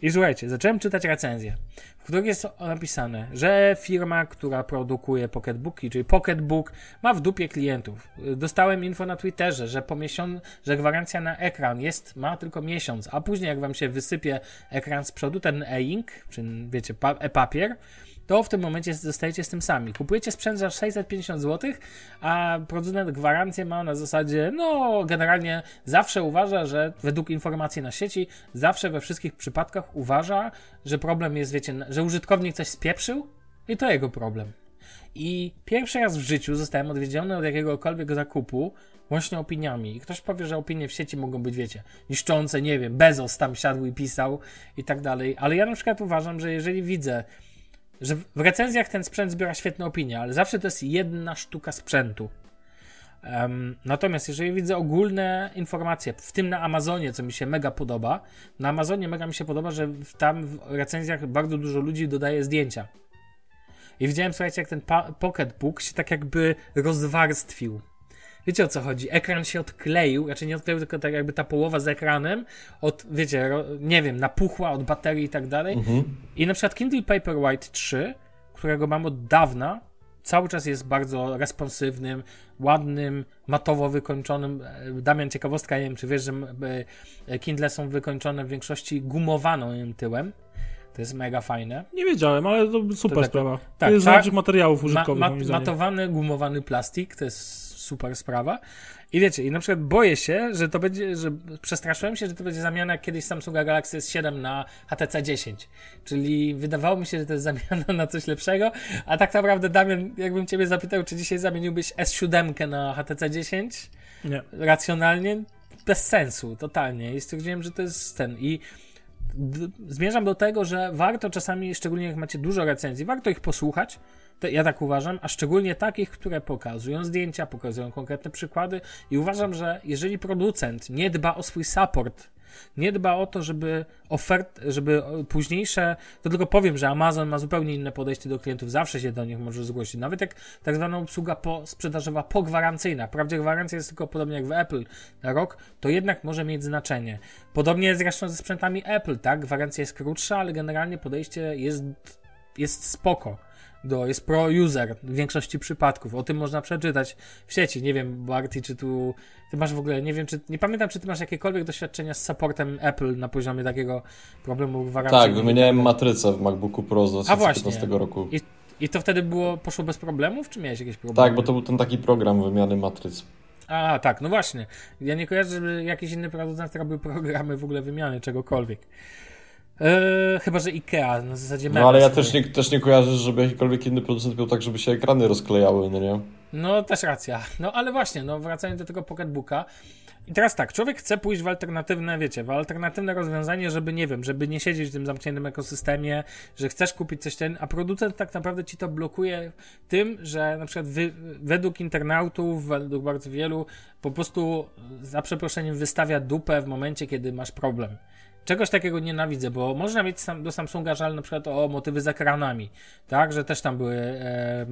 I słuchajcie, zacząłem czytać recenzję, w których jest napisane, że firma, która produkuje pocketbooki, czyli Pocketbook, ma w dupie klientów. Dostałem info na Twitterze, że po miesiącu, że gwarancja na ekran jest, ma tylko miesiąc, a później jak wam się wysypie ekran z przodu, ten e-ink, czy wiecie, pa- e-papier, to w tym momencie zostajecie z tym sami. Kupujecie sprzęt za 650 zł, a producent gwarancję ma na zasadzie, no generalnie zawsze uważa, że według informacji na sieci, zawsze we wszystkich przypadkach uważa, że problem jest, wiecie, że użytkownik coś spieprzył i to jego problem. I pierwszy raz w życiu zostałem odwiedziony od jakiegokolwiek zakupu właśnie opiniami. I ktoś powie, że opinie w sieci mogą być, wiecie, niszczące, nie wiem, Bezos tam siadł i pisał i tak dalej. Ale ja na przykład uważam, że jeżeli widzę, że w recenzjach ten sprzęt zbiera świetne opinie, ale zawsze to jest jedna sztuka sprzętu. Em, natomiast jeżeli widzę ogólne informacje, w tym na Amazonie, co mi się mega podoba, na Amazonie mega mi się podoba, że tam w recenzjach bardzo dużo ludzi dodaje zdjęcia. I widziałem, słuchajcie, jak ten Pocketbook się tak jakby rozwarstwił. Wiecie o co chodzi? Ekran się odkleił, znaczy nie odkleił, tylko tak jakby ta połowa z ekranem, od, wiecie, nie wiem, napuchła od baterii i tak dalej. I na przykład Kindle Paperwhite 3, którego mam od dawna, cały czas jest bardzo responsywnym, ładnym, matowo wykończonym. E, Damian, ciekawostka, nie wiem, czy wiesz, że e, Kindle są wykończone w większości gumowanym tyłem. To jest mega fajne. Nie wiedziałem, ale to super tak- sprawa. tak, to jest z czar- lepszych materiałów Ma, użytkowych, ma, zdaniem. matowany, gumowany plastik, to jest super sprawa. I wiecie, i na przykład boję się, że to będzie, że przestraszyłem się, że to będzie zamiana kiedyś Samsunga Galaxy S7 na HTC 10. Czyli wydawało mi się, że to jest zamiana na coś lepszego, a tak naprawdę Damian, jakbym ciebie zapytał, czy dzisiaj zamieniłbyś S7 na HTC 10? Nie. Racjonalnie? Bez sensu, totalnie. I stwierdziłem, że to jest ten. I zmierzam do tego, że warto czasami, szczególnie jak macie dużo recenzji, warto ich posłuchać. Ja tak uważam, a szczególnie takich, które pokazują zdjęcia, pokazują konkretne przykłady. I uważam, że jeżeli producent nie dba o swój support nie dba o to, żeby ofert, żeby późniejsze, to tylko powiem, że Amazon ma zupełnie inne podejście do klientów, zawsze się do nich może zgłosić, nawet jak tak zwana obsługa po, sprzedażowa pogwarancyjna, wprawdzie gwarancja jest tylko podobnie jak w Apple na rok, to jednak może mieć znaczenie. Podobnie zresztą ze sprzętami Apple, tak, gwarancja jest krótsza, ale generalnie podejście jest, jest spoko do, jest pro-user w większości przypadków. O tym można przeczytać w sieci. Nie wiem, Barty, czy tu ty masz w ogóle, nie wiem, czy nie pamiętam, czy ty masz jakiekolwiek doświadczenia z supportem Apple na poziomie takiego problemu gwarancji. Tak, wymieniałem matrycę w MacBooku Pro z 2015 roku. I, I to wtedy było, poszło bez problemów, czy miałeś jakieś problemy? Tak, bo to był ten taki program wymiany matryc. A, tak, no właśnie. Ja nie kojarzę, żeby jakiś inny producent robił programy w ogóle wymiany czegokolwiek. Eee, chyba, że Ikea, na zasadzie No ale ja też nie, też nie kojarzę, żeby jakikolwiek inny producent miał tak, żeby się ekrany rozklejały, no nie? No, też racja. No, ale właśnie, no, wracając do tego pocketbooka. I teraz tak, człowiek chce pójść w alternatywne, wiecie, w alternatywne rozwiązanie, żeby, nie wiem, żeby nie siedzieć w tym zamkniętym ekosystemie, że chcesz kupić coś ten, a producent tak naprawdę ci to blokuje tym, że na przykład wy, według internautów, według bardzo wielu, po prostu za przeproszeniem wystawia dupę w momencie, kiedy masz problem. Czegoś takiego nienawidzę, bo można mieć sam, do Samsunga żal na przykład o motywy z ekranami, tak, że też tam były e,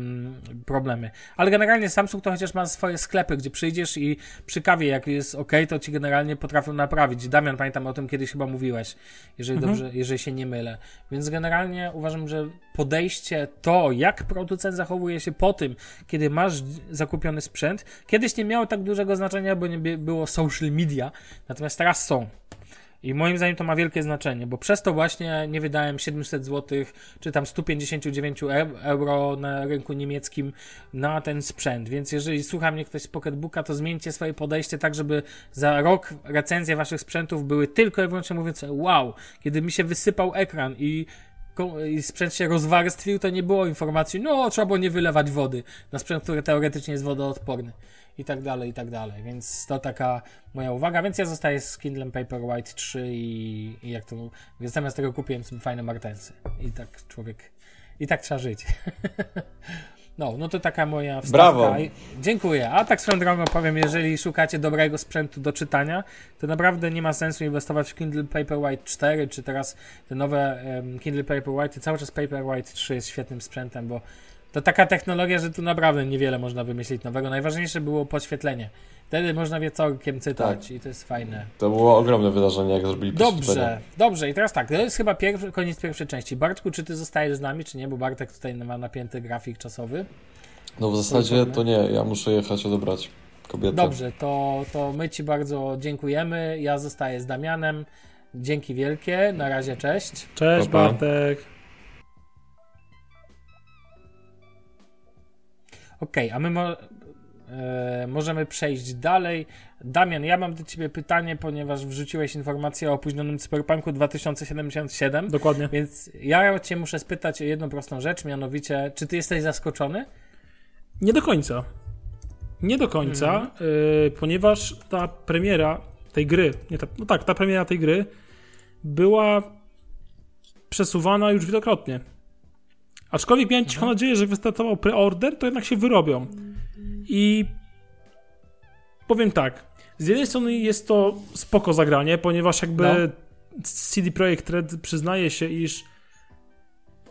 problemy. Ale generalnie Samsung to chociaż ma swoje sklepy, gdzie przyjdziesz i przy kawie, jak jest ok, to ci generalnie potrafią naprawić. Damian, pamiętam o tym kiedyś chyba mówiłeś, jeżeli mhm. dobrze, jeżeli się nie mylę. Więc generalnie uważam, że podejście to, jak producent zachowuje się po tym, kiedy masz zakupiony sprzęt, kiedyś nie miało tak dużego znaczenia, bo nie było social media, natomiast teraz są. I moim zdaniem to ma wielkie znaczenie, bo przez to właśnie nie wydałem 700 zł, czy tam 159 euro na rynku niemieckim na ten sprzęt. Więc jeżeli słucha mnie ktoś z Pocketbooka, to zmieńcie swoje podejście tak, żeby za rok recenzje waszych sprzętów były tylko i wyłącznie mówiące wow, kiedy mi się wysypał ekran i i sprzęt się rozwarstwił, to nie było informacji, no trzeba było nie wylewać wody na sprzęt, który teoretycznie jest wodoodporny i tak dalej, i tak dalej. Więc to taka moja uwaga. Więc ja zostaję z Kindlem Paperwhite 3 i, i jak to. Więc zamiast tego kupiłem sobie fajne martensy. I tak człowiek. I tak trzeba żyć. No, no to taka moja wstawka. Brawo. Dziękuję. A tak swoją drogą powiem, jeżeli szukacie dobrego sprzętu do czytania, to naprawdę nie ma sensu inwestować w Kindle Paperwhite 4, czy teraz te nowe um, Kindle Paperwhite. Cały czas Paperwhite 3 jest świetnym sprzętem, bo to taka technologia, że tu naprawdę niewiele można wymyślić nowego. Najważniejsze było podświetlenie. Wtedy można wie całkiem cytać tak. i to jest fajne. To było ogromne wydarzenie, jak zrobili Dobrze, dobrze. I teraz tak, to jest chyba pierwszy, koniec pierwszej części. Bartku, czy ty zostajesz z nami, czy nie? Bo Bartek tutaj ma napięty grafik czasowy. No w zasadzie to nie, ja muszę jechać odebrać kobietę. Dobrze, to, to my ci bardzo dziękujemy. Ja zostaję z Damianem. Dzięki wielkie. Na razie, cześć. Cześć pa, pa. Bartek. Okej, okay, a my mo e, możemy przejść dalej. Damian, ja mam do ciebie pytanie, ponieważ wrzuciłeś informację o opóźnionym Cyberpunku 2077. Dokładnie. Więc ja cię muszę spytać o jedną prostą rzecz, mianowicie, czy ty jesteś zaskoczony? Nie do końca. Nie do końca, mm -hmm. ponieważ ta premiera tej gry, nie ta, no tak, ta premiera tej gry była przesuwana już wielokrotnie. Aczkolwiek miałem cichą nadzieję, że wystartował preorder, to jednak się wyrobią. I powiem tak. Z jednej strony jest to spoko zagranie, ponieważ jakby no. CD Projekt Red przyznaje się, iż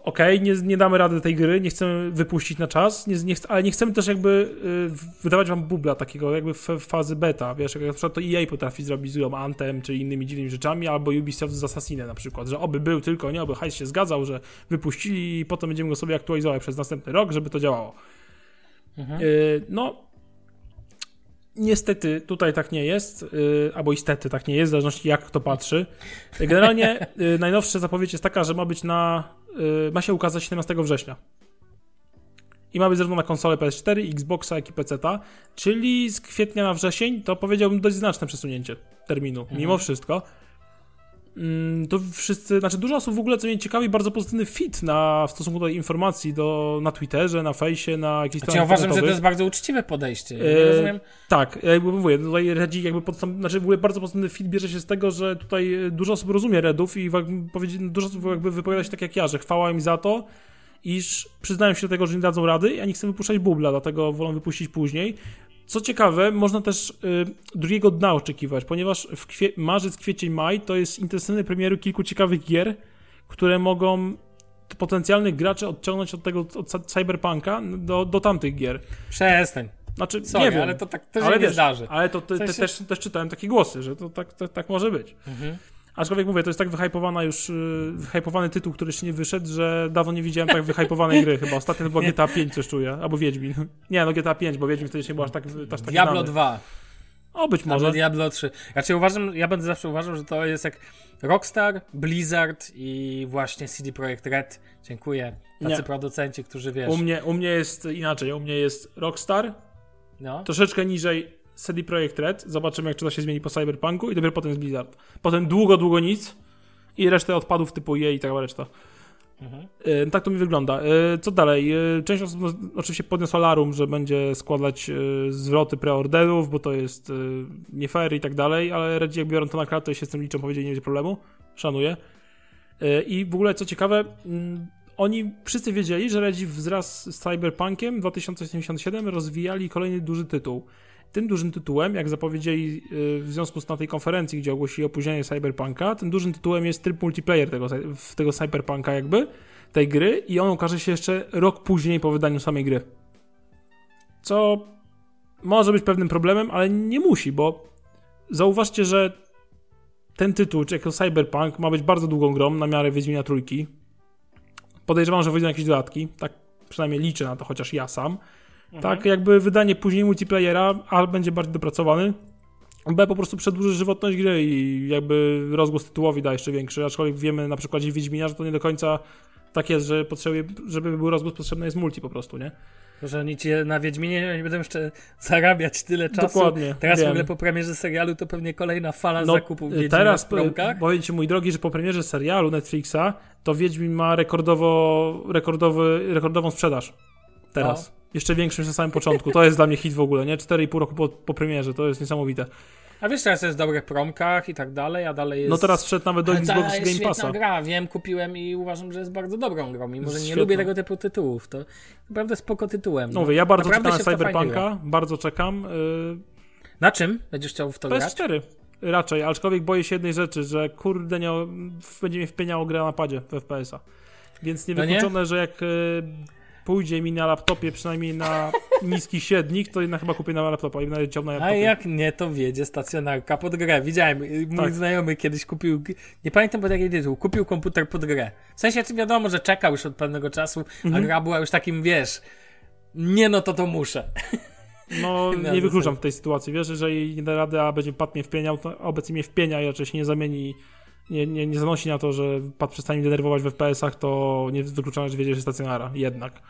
okej, okay, nie, nie damy rady tej gry, nie chcemy wypuścić na czas, nie, nie, ale nie chcemy też jakby y, wydawać wam bubla takiego jakby w, w fazy beta, wiesz, jak na przykład to EA potrafi zrobić z Anthem czy innymi dziwnymi rzeczami, albo Ubisoft z Assassinem na przykład, że oby był tylko, nie, oby hajs się zgadzał, że wypuścili i potem będziemy go sobie aktualizować przez następny rok, żeby to działało. Mhm. Y, no, Niestety tutaj tak nie jest, yy, albo istety tak nie jest, w zależności jak kto patrzy. Generalnie yy, najnowsza zapowiedź jest taka, że ma być na, yy, ma się ukazać 17 września. i ma być zarówno na konsolę PS4, Xboxa, jak i PC-ta, czyli z kwietnia na wrzesień to powiedziałbym dość znaczne przesunięcie terminu, Mhm. mimo wszystko. Mm, To wszyscy, znaczy dużo osób w ogóle, co mnie ciekawi, bardzo pozytywny fit na, w stosunku do informacji do, na Twitterze, na fejsie, na jakichś Znaczy, ja uważam, że to jest bardzo uczciwe podejście. Nie E, rozumiem. Tak, ja jakby mówię, tutaj Redzi jakby podstęp, znaczy w ogóle bardzo pozytywny fit bierze się z tego, że tutaj dużo osób rozumie Redów i dużo osób jakby wypowiada się tak jak ja, że chwała im za to, iż przyznają się do tego, że nie dadzą rady, a nie chcą wypuszczać bubla, dlatego wolą wypuścić później. Co ciekawe, można też y, drugiego dna oczekiwać, ponieważ w kwie- marzec, kwiecień, maj to jest intensywne premiery kilku ciekawych gier, które mogą potencjalnych graczy odciągnąć od tego, od cy- cyberpunka do, do tamtych gier. Przestań. Znaczy, Sorry, nie wiem, ale to tak też ale nie wiesz, zdarzy. Ale to te, te, też, też czytałem takie głosy, że to tak, to, tak może być. Mhm. Aczkolwiek mówię, to jest tak wyhypowana już, yy, wyhypowany tytuł, który jeszcze nie wyszedł, że dawno nie widziałem tak wyhypowanej gry chyba. Ostatnio to była GTA 5 coś czuję, albo Wiedźmin. Nie, no GTA 5, bo Wiedźmin wtedy nie był aż tak, aż tak Diablo znany. 2. O, być Albo może. Diablo 3. Znaczy uważam, ja będę zawsze uważał, że to jest jak Rockstar, Blizzard i właśnie CD Projekt Red. Dziękuję. Tacy Nie. producenci, którzy wiesz. U mnie, u mnie jest inaczej, u mnie jest Rockstar, no. troszeczkę niżej CD Projekt Red, zobaczymy jak czy to się zmieni po Cyberpunku i dopiero potem jest Blizzard. Potem długo, długo nic i resztę odpadów typu EA i taka reszta. Mhm. E, Tak to mi wygląda. E, Co dalej? E, Część osób no, oczywiście podniosła larum, że będzie składać zwroty preorderów, bo to jest nie fair i tak dalej, ale Redzi jak biorą to na klatę i się z tym liczą, powiedzieli, nie będzie problemu. Szanuję. I w ogóle, co ciekawe, mm, oni wszyscy wiedzieli, że Redzi wraz z Cyberpunkiem 2077 rozwijali kolejny duży tytuł. Tym dużym tytułem, jak zapowiedzieli y, w związku z na tej konferencji, gdzie ogłosili opóźnienie Cyberpunka, tym dużym tytułem jest tryb multiplayer tego, tego Cyberpunka jakby, tej gry i on ukaże się jeszcze rok później po wydaniu samej gry. Co może być pewnym problemem, ale nie musi, bo zauważcie, że ten tytuł, czy jako Cyberpunk, ma być bardzo długą grą na miarę Wiedźmina Trójki. Podejrzewam, że wyjdą jakieś dodatki, tak przynajmniej liczę na to, chociaż ja sam. Tak, jakby wydanie później multiplayera, A będzie bardziej dopracowany, B po prostu przedłuży żywotność gry i jakby rozgłos tytułowi da jeszcze większy, aczkolwiek wiemy na przykładzie Wiedźmina, że to nie do końca tak jest, że potrzebuje, żeby był rozgłos, potrzebny jest multi po prostu, nie? Że oni ci na Wiedźminie nie będą jeszcze zarabiać tyle czasu. Dokładnie, Teraz wiem. w ogóle po premierze serialu to pewnie kolejna fala No, zakupów Wiedźmina teraz w promkach. powiem ci mój drogi, że po premierze serialu Netflixa to Wiedźmin ma rekordowo, rekordowy, rekordową sprzedaż. Teraz. No. Jeszcze większą niż na samym początku. To jest dla mnie hit w ogóle, nie? 4,5 roku po, po premierze, to jest niesamowite. A wiesz, teraz jest w dobrych promkach i tak dalej, a dalej jest... No teraz wszedł nawet do Xbox Game świetna Passa. gra, wiem, kupiłem i uważam, że jest bardzo dobrą grą. Mimo, że nie Świetna. lubię tego typu tytułów, to naprawdę spoko tytułem. No mówię, ja bardzo Naprawdę czekam na. Cyberpunka, bardzo czekam. Yy, Na czym będziesz chciał w to grać? PS4 raczej, aczkolwiek boję się jednej rzeczy, że kurde nie, będzie mnie wpieniało grę na padzie w FPS-a. Więc No niewykluczone, że jak y, pójdzie mi na laptopie przynajmniej na niski średnik, to jednak chyba kupię na laptopa i będę na A laptopie. jak nie, to wiedzie stacjonarka pod grę. Widziałem, mój Tak. znajomy kiedyś kupił, nie pamiętam pod jaki tytuł, kupił komputer pod grę. W sensie, czy wiadomo, że czekał już od pewnego czasu, Mhm. a gra była już takim, wiesz, nie no to to muszę. No nie wykluczam zasadzie. w tej sytuacji, wiesz, jeżeli nie da rady, a będzie pad mnie wpieniał, to obecnie mnie wpienia i raczej się nie zamieni, nie, nie, nie zanosi na to, że pad przestanie denerwować w FPS-ach, to nie wykluczam, że wiedzie, że stacjonara, jednak.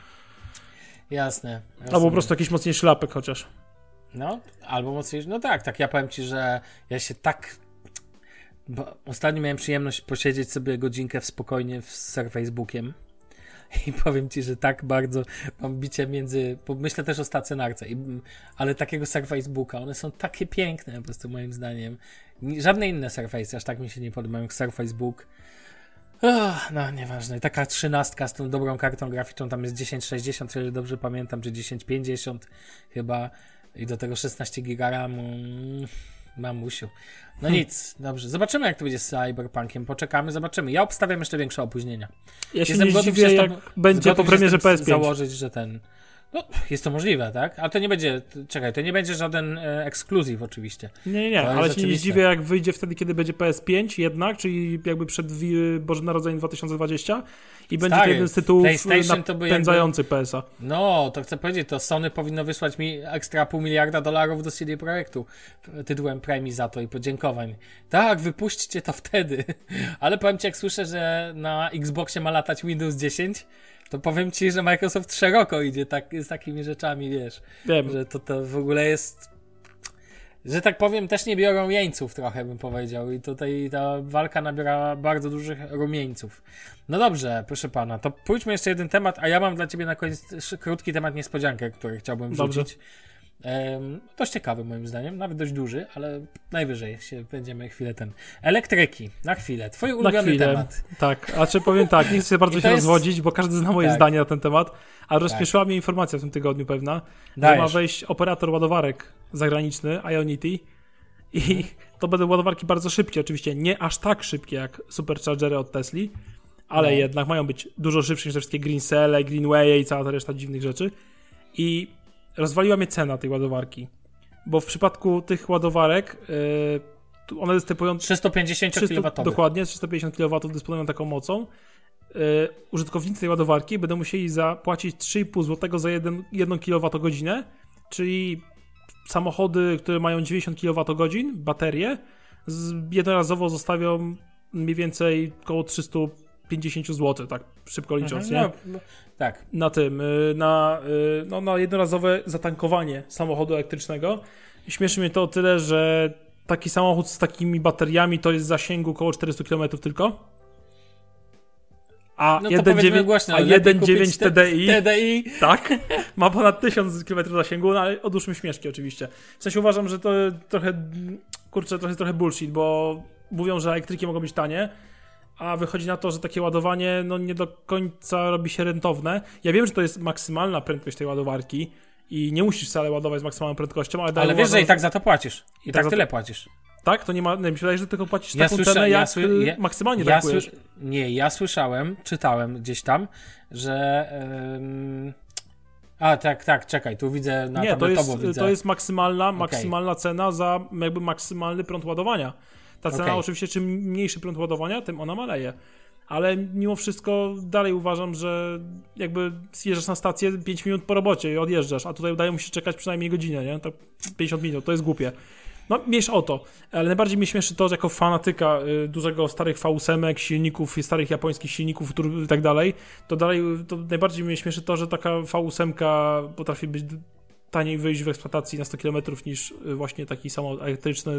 Jasne. jasne. Albo po prostu jakiś mocniejszy lapek chociaż. No, albo mocniejszy. No tak, tak. Ja powiem ci, że ja się tak. Bo ostatnio miałem przyjemność posiedzieć sobie godzinkę w spokojnie z Facebookiem. I powiem ci, że tak bardzo mam bicie między. Bo myślę też o stacjonarce, i, ale takiego Surfacebooka. One są takie piękne, po prostu moim zdaniem. Ni- Żadne inne Surface aż tak mi się nie podobają jak Surfacebook. Ach, no, nieważne. Taka trzynastka z tą dobrą kartą graficzną, tam jest 1060, jeżeli dobrze pamiętam, czy 1050 chyba. I do tego 16 giga RAMu. Mm, Mamusiu. No nic, dobrze. Zobaczymy, jak to będzie z Cyberpunkiem. Poczekamy, zobaczymy. Ja obstawiam jeszcze większe opóźnienia. Ja się Jestem nie gotów zdziwię, się jak będzie po premierze tym PS5. założyć, że ten. No, jest to możliwe, tak? A to nie będzie. Czekaj, to nie będzie żaden e, ekskluzyw, oczywiście. Nie, nie, ale się nie zdziwię, jak wyjdzie wtedy, kiedy będzie PS5 jednak, czyli jakby przed Boże Narodzenie 2020 i będzie to Stary, jeden z tytułów PlayStation to by napędzający PS-a. No, to chcę powiedzieć, to Sony powinno wysłać mi ekstra pół miliarda dolarów do CD Projektu tytułem premii za to i podziękowań. Tak, wypuśćcie to wtedy. Ale powiem ci, jak słyszę, że na Xboxie ma latać Windows 10, to powiem ci, że Microsoft szeroko idzie tak, z takimi rzeczami, wiesz, Wiem. że to, to w ogóle jest, że tak powiem, też nie biorą jeńców trochę, bym powiedział i tutaj ta walka nabiera bardzo dużych rumieńców. No dobrze, proszę pana, to pójdźmy jeszcze jeden temat, a ja mam dla ciebie na koniec krótki temat niespodziankę, który chciałbym Dobrze. Dość ciekawy moim zdaniem, nawet dość duży, ale najwyżej się będziemy chwilę ten. Elektryki, na chwilę. Twój Na ulubiony chwilę. temat. Tak, a czy powiem tak, nie chcę bardzo się jest- rozwodzić, bo każdy zna moje Tak. zdanie na ten temat, a rozśmieszyła mnie informacja w tym tygodniu pewna, że ma Dajesz. wejść operator ładowarek zagraniczny, Ionity i Mhm. to będą ładowarki bardzo szybkie, oczywiście nie aż tak szybkie jak superchargery od Tesli, ale No. jednak mają być dużo szybsze niż te wszystkie Green Cell, Greenway i cała ta reszta dziwnych rzeczy i rozwaliła mnie cena tej ładowarki, bo w przypadku tych ładowarek yy, one występują 350 300, kW. dokładnie, 350 kW dysponują taką mocą. Yy, użytkownicy tej ładowarki będą musieli zapłacić 3,5 zł za 1, 1 kWh, czyli samochody, które mają 90 kWh, baterie, jednorazowo zostawią mniej więcej około 350 zł, tak szybko licząc, nie? No, no, tak. na tym, y, na, y, no, na jednorazowe zatankowanie samochodu elektrycznego. I Śmieszy mnie to o tyle, że taki samochód z takimi bateriami to jest zasięgu około 400 km tylko. A No to powiedzmy 1.9 głośno, a lepiej 1.9 kupić te- TDI, TDI. tak, ma ponad 1000 km zasięgu, no ale odłóżmy śmieszki oczywiście. W sensie uważam, że to trochę, kurczę, trochę, trochę bullshit, bo mówią, że elektryki mogą być tanie, a wychodzi na to, że takie ładowanie no nie do końca robi się rentowne. Ja wiem, że to jest maksymalna prędkość tej ładowarki i nie musisz wcale ładować z maksymalną prędkością, ale, Ale wiesz, że uważam, i tak za to płacisz. I, I tak, tak tyle płacisz. Tak? To nie ma, nie, mi się wydaje, że tylko płacisz Ja taką słysza- cenę, ja jak sły- y, ja- maksymalnie Ja sły- nie, ja słyszałem, czytałem gdzieś tam, że. ym, A, tak, tak, czekaj, tu widzę na Nie, to jest, widzę. to jest maksymalna, maksymalna cena za jakby maksymalny prąd ładowania. Ta cena Okej. oczywiście, czym mniejszy prąd ładowania, tym ona maleje. Ale mimo wszystko dalej uważam, że jakby zjeżdżasz na stację 5 minut po robocie i odjeżdżasz, a tutaj udaje mu się czekać przynajmniej godzinę, nie? To 50 minut, to jest głupie. No, mniejsz o to. Ale najbardziej mnie śmieszy to, że jako fanatyka y, dużego starych V8, silników, starych japońskich silników i tak dalej, to dalej, to najbardziej mnie śmieszy to, że taka V8 potrafi być taniej wyjść w eksploatacji na 100 km niż y, właśnie taki samochód elektryczny,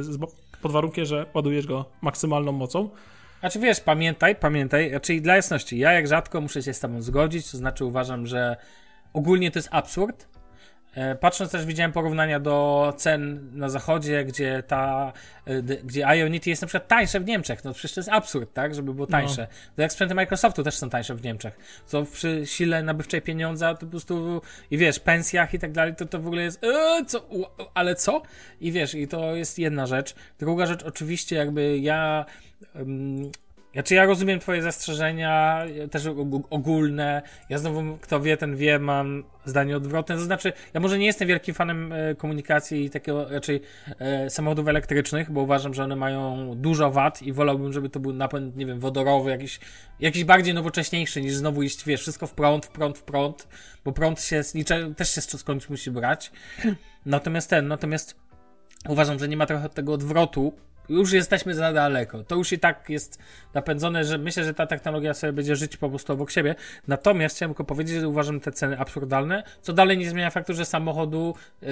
pod warunkiem, że ładujesz go maksymalną mocą. Znaczy wiesz, pamiętaj, pamiętaj, czyli dla jasności, ja jak rzadko muszę się z tobą zgodzić, to znaczy uważam, że ogólnie to jest absurd. E, Patrząc też widziałem porównania do cen na zachodzie, gdzie ta, e, gdzie Ionity jest na przykład tańsze w Niemczech. No przecież to jest absurd, tak? Żeby było tańsze. To jak sprzęty Microsoftu też są tańsze w Niemczech. Co przy sile nabywczej pieniądza, to po prostu i wiesz, pensjach i tak dalej, to to w ogóle jest e, co, u- ale co? I wiesz, i to jest jedna rzecz. Druga rzecz, oczywiście jakby ja Ym, Znaczy ja rozumiem twoje zastrzeżenia, też og- ogólne. Ja znowu, kto wie, ten wie, mam zdanie odwrotne. To znaczy, ja może nie jestem wielkim fanem e, komunikacji i takiego raczej e, samochodów elektrycznych, bo uważam, że one mają dużo wad i wolałbym, żeby to był napęd, nie wiem, wodorowy, jakiś, jakiś bardziej nowocześniejszy niż znowu iść, wiesz, wszystko w prąd, w prąd, w prąd, bo prąd się nicze- też się skądś musi brać. Natomiast ten, natomiast uważam, że nie ma trochę tego odwrotu. Już jesteśmy za daleko. To już i tak jest napędzone, że myślę, że ta technologia sobie będzie żyć po prostu obok siebie. Natomiast chciałem tylko powiedzieć, że uważam te ceny absurdalne, co dalej nie zmienia faktu, że samochodu yy,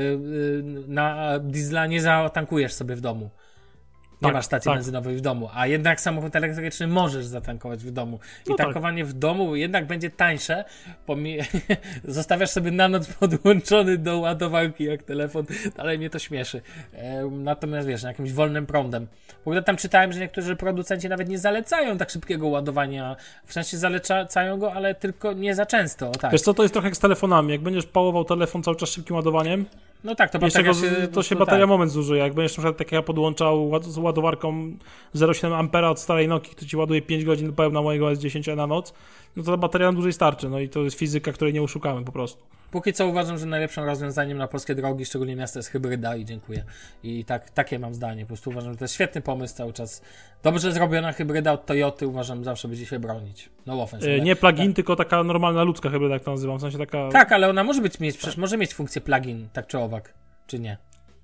na diesla nie zatankujesz sobie w domu. Nie Tak, masz stacji tak. benzynowej w domu, a jednak samochód elektryczny możesz zatankować w domu. I No tak. tankowanie w domu jednak będzie tańsze. Pomi- Zostawiasz sobie na noc podłączony do ładowarki jak telefon, ale mnie to śmieszy. Natomiast wiesz, jakimś wolnym prądem. W ogóle tam czytałem, że niektórzy producenci nawet nie zalecają tak szybkiego ładowania. W sensie zalecają go, ale tylko nie za często. Tak. Wiesz co, to jest trochę jak z telefonami. Jak będziesz pałował telefon cały czas szybkim ładowaniem, No tak, to jeszcze bateria go, się, to się bateria tak. moment zużyje. Jak będziesz na przykład tak jak ja podłączał ład- z ładowarką 0,7 ampera od starej Nokii, który ci ładuje 5 godzin pełna mojego S10 na noc, no to ta bateria nam dłużej starczy. No i to jest fizyka, której nie oszukamy po prostu. Póki co uważam, że najlepszym rozwiązaniem na polskie drogi, szczególnie miasta, jest hybryda i dziękuję. I tak, takie mam zdanie. Po prostu uważam, że to jest świetny pomysł cały czas. Dobrze zrobiona hybryda od Toyoty uważam zawsze będzie się bronić. No offense. E, ale- Nie plug-in, tylko taka normalna ludzka hybryda, jak to nazywam. W sensie taka... Tak, ale ona może być mieć, przecież może mieć funkcję plugin, tak czy owak, czy nie?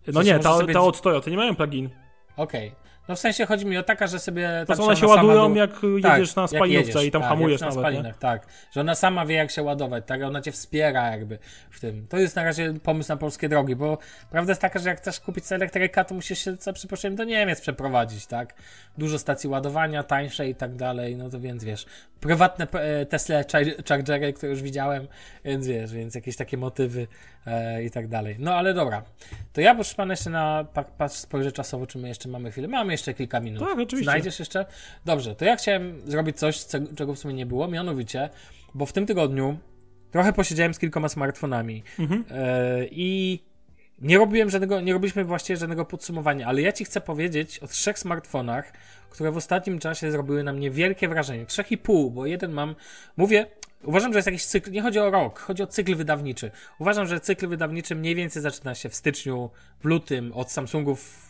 No sensie nie, ta, sobie- ta od Toyoty nie mają plug-in. Okej. No w sensie chodzi mi o taka, że sobie... To tak, one się ładują jak jedziesz na jak spalinówce jedziesz, i tam tak, hamujesz na nawet, nie? spalinach, tak. Że ona sama wie, jak się ładować, tak? Ona cię wspiera jakby w tym. To jest na razie pomysł na polskie drogi, bo prawda jest taka, że jak chcesz kupić elektryka, to musisz się za przeproszeniem do Niemiec przeprowadzić, tak? Dużo stacji ładowania, tańsze i tak dalej, no to więc wiesz. Prywatne e, Tesla char- Chargery, które już widziałem, więc wiesz, więc jakieś takie motywy e, i tak dalej. No ale dobra. To ja proszę pana jeszcze na pa- patrz spojrzę czasowo, czy my jeszcze mamy chwilę. Mamy jeszcze kilka minut. Tak, oczywiście. Znajdziesz jeszcze? Dobrze, to ja chciałem zrobić coś, czego w sumie nie było, mianowicie, bo w tym tygodniu trochę posiedziałem z kilkoma smartfonami Mhm. e, i nie robiłem żadnego, nie robiliśmy właściwie żadnego podsumowania, ale ja ci chcę powiedzieć o trzech smartfonach, które w ostatnim czasie zrobiły na mnie wielkie wrażenie. Trzech i pół, bo jeden mam, mówię, uważam, że jest jakiś cykl, nie chodzi o rok, chodzi o cykl wydawniczy. Uważam, że cykl wydawniczy mniej więcej zaczyna się w styczniu, w lutym od Samsungów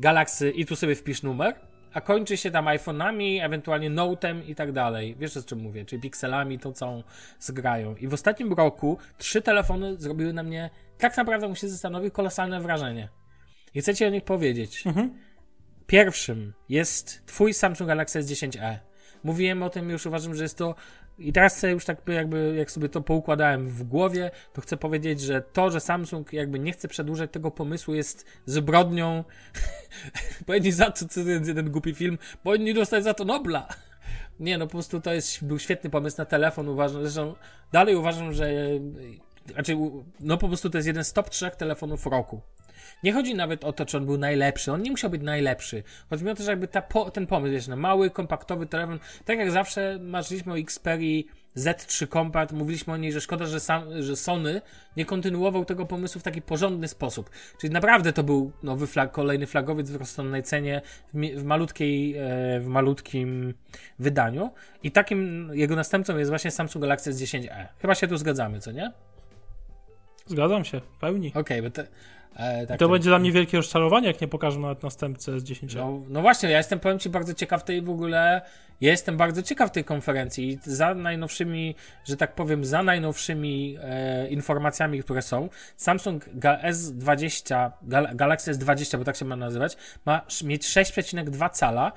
Galaxy i tu sobie wpisz numer, a kończy się tam iPhone'ami, ewentualnie Note'em i tak dalej. Wiesz o czym mówię, czyli pikselami, tą całą zgrają. I w ostatnim roku trzy telefony zrobiły na mnie, tak naprawdę muszę się zastanowić, kolosalne wrażenie. I chcę ci o nich powiedzieć. Pierwszym jest twój Samsung Galaxy S10e. Mówiłem o tym już, uważam, że jest to i teraz sobie już tak jakby, jak sobie to poukładałem w głowie, to chcę powiedzieć, że to, że Samsung jakby nie chce przedłużać tego pomysłu jest zbrodnią. Powinni za to, to jest jeden głupi film, powinni dostać za to Nobla. Nie, no po prostu to jest, był świetny pomysł na telefon, uważam, zresztą dalej uważam, że raczej, no po prostu to jest jeden z top trzech telefonów roku. Nie chodzi nawet o to, czy on był najlepszy. On nie musiał być najlepszy. Chodzi mi o to, że jakby ta po, ten pomysł, wiesz, no mały, kompaktowy telefon. Tak jak zawsze marzyliśmy o Xperii Z3 Compact, mówiliśmy o niej, że szkoda, że, sam, że Sony nie kontynuował tego pomysłu w taki porządny sposób. Czyli naprawdę to był nowy flag, kolejny flagowiec w rozsądnej cenie, w, w, malutkiej, e, w malutkim wydaniu. I takim jego następcą jest właśnie Samsung Galaxy S10e. Chyba się tu zgadzamy, co nie? Zgadzam się, w pełni. Okej, bo te, e, tak, to tak. będzie dla mnie wielkie rozczarowanie, jak nie pokażę nawet następcę z 10 lat. No, no właśnie, ja jestem, powiem Ci, bardzo ciekaw tej w ogóle, ja jestem bardzo ciekaw tej konferencji i za najnowszymi, że tak powiem, za najnowszymi e, informacjami, które są, Samsung Ga- S20, Gal- Galaxy S20, bo tak się ma nazywać, ma mieć 6,2 cala,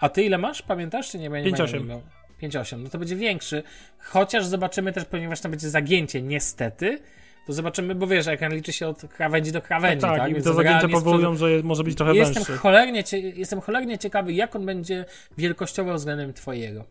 a Ty ile masz, pamiętasz, czy nie? Ja nie 5,8. będę miał. 5,8, no to będzie większy, chociaż zobaczymy też, ponieważ tam będzie zagięcie, niestety, to zobaczymy, bo wiesz, ekran liczy się od krawędzi do krawędzi, tak? tak, i on zagięcia powołują, że może być trochę Jestem węższy. cholernie, cie, jestem cholernie ciekawy, jak on będzie wielkościowo względem Twojego.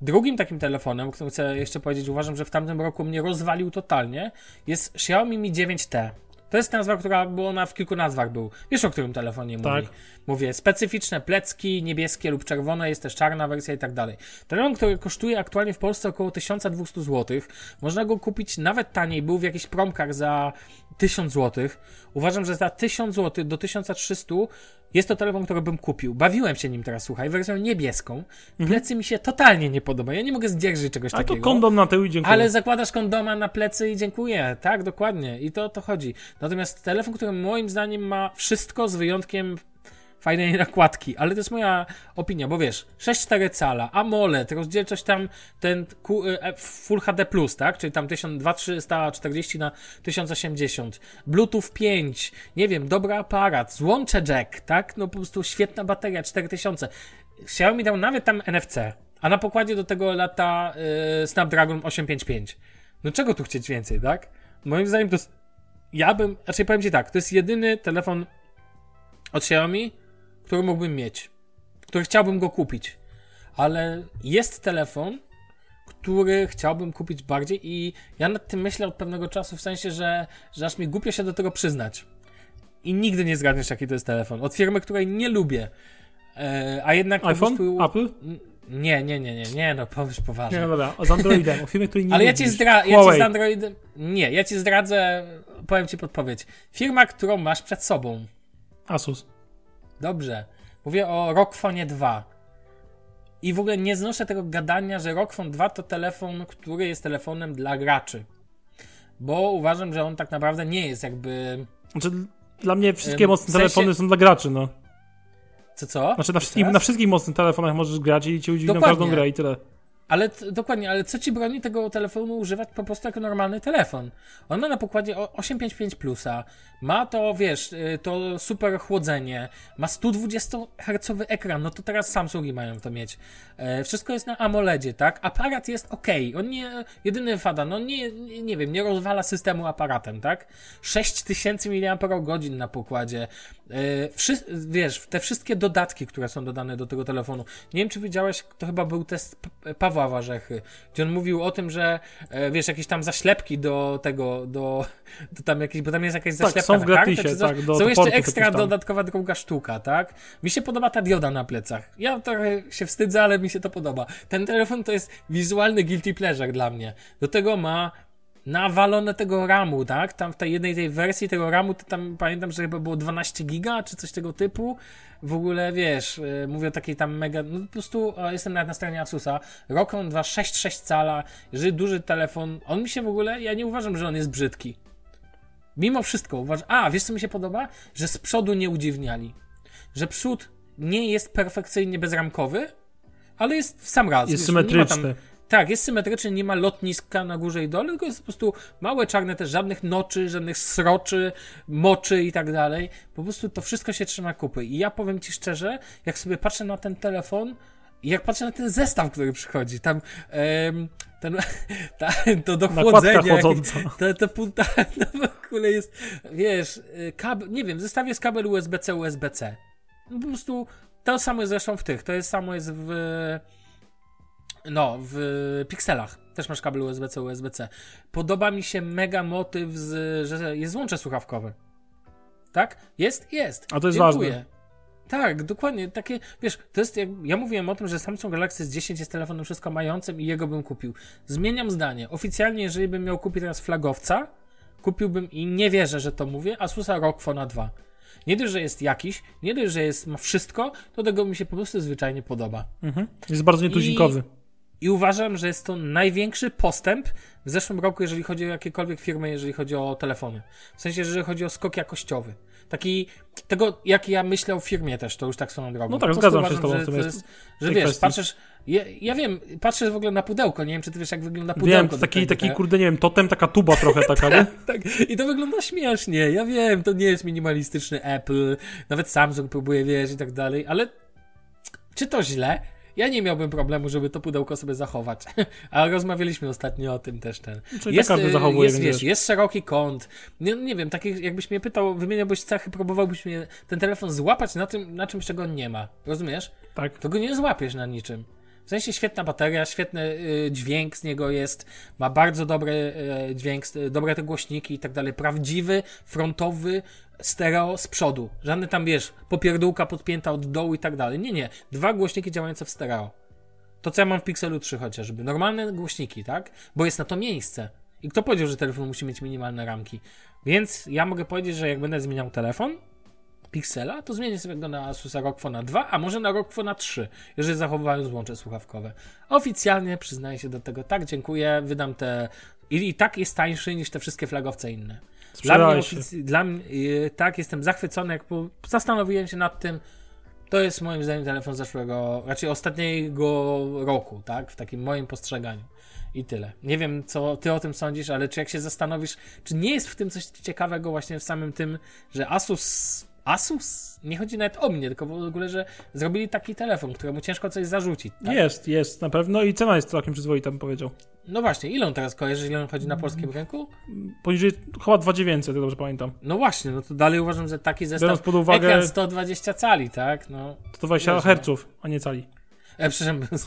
Drugim takim telefonem, o którym chcę jeszcze powiedzieć, uważam, że w tamtym roku mnie rozwalił totalnie, jest Xiaomi Mi 9T. To jest nazwa, która, bo ona w kilku nazwach był. Wiesz, o którym telefonie Tak. mówi. Mówię, specyficzne plecki, niebieskie lub czerwone, jest też czarna wersja i tak dalej. Telefon, który kosztuje aktualnie w Polsce około 1200 zł. Można go kupić nawet taniej, był w jakichś promkach za 1000 zł. Uważam, że za 1000 zł do 1300 jest to telefon, który bym kupił. Bawiłem się nim teraz, słuchaj, wersją niebieską. Plecy mi się totalnie nie podobają. Ja nie mogę zdzierżyć czegoś Mhm. A to takiego. kondom na tył i dziękuję. Ale zakładasz kondoma na plecy i dziękuję. Tak, dokładnie. I to o to chodzi. Natomiast telefon, który moim zdaniem ma wszystko z wyjątkiem fajnej nakładki, ale to jest moja opinia, bo wiesz, 6,4 cala, AMOLED, rozdzielczość tam ten Q, e, Full HD+, tak? Czyli tam 2340 na 1080, Bluetooth 5, nie wiem, dobry aparat, złącze jack, tak? No po prostu świetna bateria, 4000. Xiaomi dał nawet tam NFC, a na pokładzie do tego lata y, Snapdragon 855. No czego tu chcieć więcej, tak? Moim zdaniem to jest, ja bym, raczej powiem Ci tak, to jest jedyny telefon od Xiaomi, który mógłbym mieć, który chciałbym go kupić, ale jest telefon, który chciałbym kupić bardziej i ja nad tym myślę od pewnego czasu, w sensie, że, że aż mi głupio się do tego przyznać. I nigdy nie zgadniesz, jaki to jest telefon. Od firmy, której nie lubię. E, a jednak... iPhone? prostu- Apple? Nie, nie, nie, nie, nie, no powiesz poważnie. Nie, no dobra, z Androidem, o firmie, której nie Ale ja ci, zdra- ja ci z Androidem. Nie, ja ci zdradzę, powiem ci podpowiedź. Firma, którą masz przed sobą. Asus. Dobrze. Mówię o Rockfone 2. I w ogóle nie znoszę tego gadania, że Rockfone 2 to telefon, który jest telefonem dla graczy. Bo uważam, że on tak naprawdę nie jest jakby. Znaczy, dla mnie wszystkie mocne w sensie- telefony są dla graczy, no. Co co? Znaczy, na, wszystkich, Teraz? na wszystkich mocnych telefonach możesz grać i ci udźwigną każdą grę i tyle. Ale dokładnie, ale co ci broni tego telefonu używać po prostu jako normalny telefon? On ma na pokładzie o- 855 plusa, ma to, wiesz, y, to super chłodzenie, ma 120 Hz ekran, no to teraz Samsungi mają to mieć. E, wszystko jest na AMOLEDzie, tak? Aparat jest ok, on nie, jedyny fada, no nie, nie, wiem, nie rozwala systemu aparatem, tak? 6000 mAh na pokładzie. E, wszy- wiesz, te wszystkie dodatki, które są dodane do tego telefonu. Nie wiem, czy widziałeś, to chyba był test P- Pawła Warzechy, gdzie on mówił o tym, że e, wiesz, jakieś tam zaślepki do tego, do, do tam jakieś, bo tam jest jakaś Tak, zaślepka są w kartę, gratisie, coś. tak, do- Są jeszcze ekstra dodatkowa druga sztuka, tak? Mi się podoba ta dioda na plecach. Ja trochę się wstydzę, ale mi się to podoba. Ten telefon to jest wizualny guilty pleasure dla mnie. Do tego ma nawalone tego ramu, tak? Tam w tej jednej tej wersji tego ramu, to tam pamiętam, że chyba było 12 giga, czy coś tego typu. W ogóle, wiesz, yy, mówię o takiej tam mega, no po prostu o, jestem nawet na stronie Asusa. Rokon 2.6.6 cala, jeżeli duży telefon, on mi się w ogóle, ja nie uważam, że on jest brzydki. Mimo wszystko uważam, a wiesz co mi się podoba? Że z przodu nie udziwniali. Że przód nie jest perfekcyjnie bezramkowy, ale jest w sam raz. Jest Wiesz, tam- symetryczny. Tak, jest symetryczny, nie ma lotniska na górze i dole, tylko jest po prostu małe czarne też, żadnych noczy, żadnych sroczy, moczy i tak dalej. Po prostu to wszystko się trzyma kupy. I ja powiem ci szczerze, jak sobie patrzę na ten telefon i jak patrzę na ten zestaw, który przychodzi, tam em, ten, ta, to do Nakładka chłodzenia, jakieś- chodząca. to, to, pół- ta, to w ogóle jest, wiesz, y, kabel, nie wiem, w zestawie jest kabel USB-C, USB-C. No po prostu to samo jest zresztą w tych, to jest samo jest w no, w pikselach też masz kabel USB-C, USB-C. Podoba mi się mega motyw, z, że jest łącze słuchawkowe. Tak? Jest? Jest. A to jest Dziękuję. ważne. Tak, dokładnie. Takie, wiesz, to jest jak, ja mówiłem o tym, że Samsung Galaxy S10 jest telefonem wszystko mającym i jego bym kupił. Zmieniam zdanie. Oficjalnie, jeżeli bym miał kupić teraz flagowca, kupiłbym i nie wierzę, że to mówię, Asusa ROG Phone 2. Nie dość, że jest jakiś, nie dość, że jest, ma wszystko, to tego mi się po prostu zwyczajnie podoba. Mhm. Jest bardzo nietuzinkowy. I uważam, że jest to największy postęp w zeszłym roku, jeżeli chodzi o jakiekolwiek firmy, jeżeli chodzi o telefony. W sensie, jeżeli chodzi o skok jakościowy. Taki, tego, jak ja myślę o firmie też, to już tak swoją drogą. No tak, zgadzam się z uważam, tobą że w tym jest- że wiesz, kwestii. patrzysz, ja, ja wiem, patrzę w ogóle na pudełko, nie wiem, czy ty wiesz, jak wygląda pudełko. Wiem, taki, taki tak? kurde, nie wiem, totem, taka tuba trochę taka, nie? Tak, i to wygląda śmiesznie. Ja wiem, to nie jest minimalistyczny Apple, nawet Samsung próbuje wiesz i tak dalej, ale czy to źle? Ja nie miałbym problemu, żeby to pudełko sobie zachować. A rozmawialiśmy ostatnio o tym też ten. Czyli tak każdy y, zachowuje, jest, wiesz, jest szeroki kąt. Nie, nie wiem, taki, jakbyś mnie pytał, wymieniałbyś cechy, próbowałbyś mnie ten telefon złapać na tym, na czymś, czego nie ma. Rozumiesz? Tak. to go nie złapiesz na niczym. W sensie świetna bateria, świetny y, dźwięk z niego jest, ma bardzo dobry y, dźwięk, y, dobre te głośniki i tak dalej. Prawdziwy, frontowy, stereo z przodu. Żadny tam, wiesz, popierdółka podpięta od dołu i tak dalej. Nie, nie. Dwa głośniki działające w stereo. To, co ja mam w Pixelu 3 chociażby. Normalne głośniki, tak? Bo jest na to miejsce. I kto powiedział, że telefon musi mieć minimalne ramki? Więc ja mogę powiedzieć, że jak będę zmieniał telefon, Pixela, to zmienię sobie go na Asusa ROG Phone 2, a może na ROG Phone 3, jeżeli zachowując łącze słuchawkowe. Oficjalnie przyznaję się do tego, tak, dziękuję, wydam te... I, i tak jest tańszy niż te wszystkie flagowce inne. Dla mnie, ofic- dla mnie yy, tak, jestem zachwycony, jak po, zastanowiłem się nad tym, to jest moim zdaniem telefon zeszłego, raczej ostatniego roku, tak, w takim moim postrzeganiu. I tyle. Nie wiem, co ty o tym sądzisz, ale czy jak się zastanowisz, czy nie jest w tym coś ciekawego właśnie w samym tym, że Asus. Asus? Nie chodzi nawet o mnie, tylko w ogóle, że zrobili taki telefon, któremu ciężko coś zarzucić. Tak? Jest, jest, na pewno i cena jest całkiem przyzwoita, bym powiedział. No właśnie, ile on teraz kojarzy, ile on chodzi na polskim rynku? Poniżej chyba 2900, jak dobrze pamiętam. No właśnie, no to dalej uważam, że taki zestaw. Biorąc pod uwagę- Ekran 120 cali, tak? No. To 20 Wiesz, Hz, a nie cali. E, przepraszam.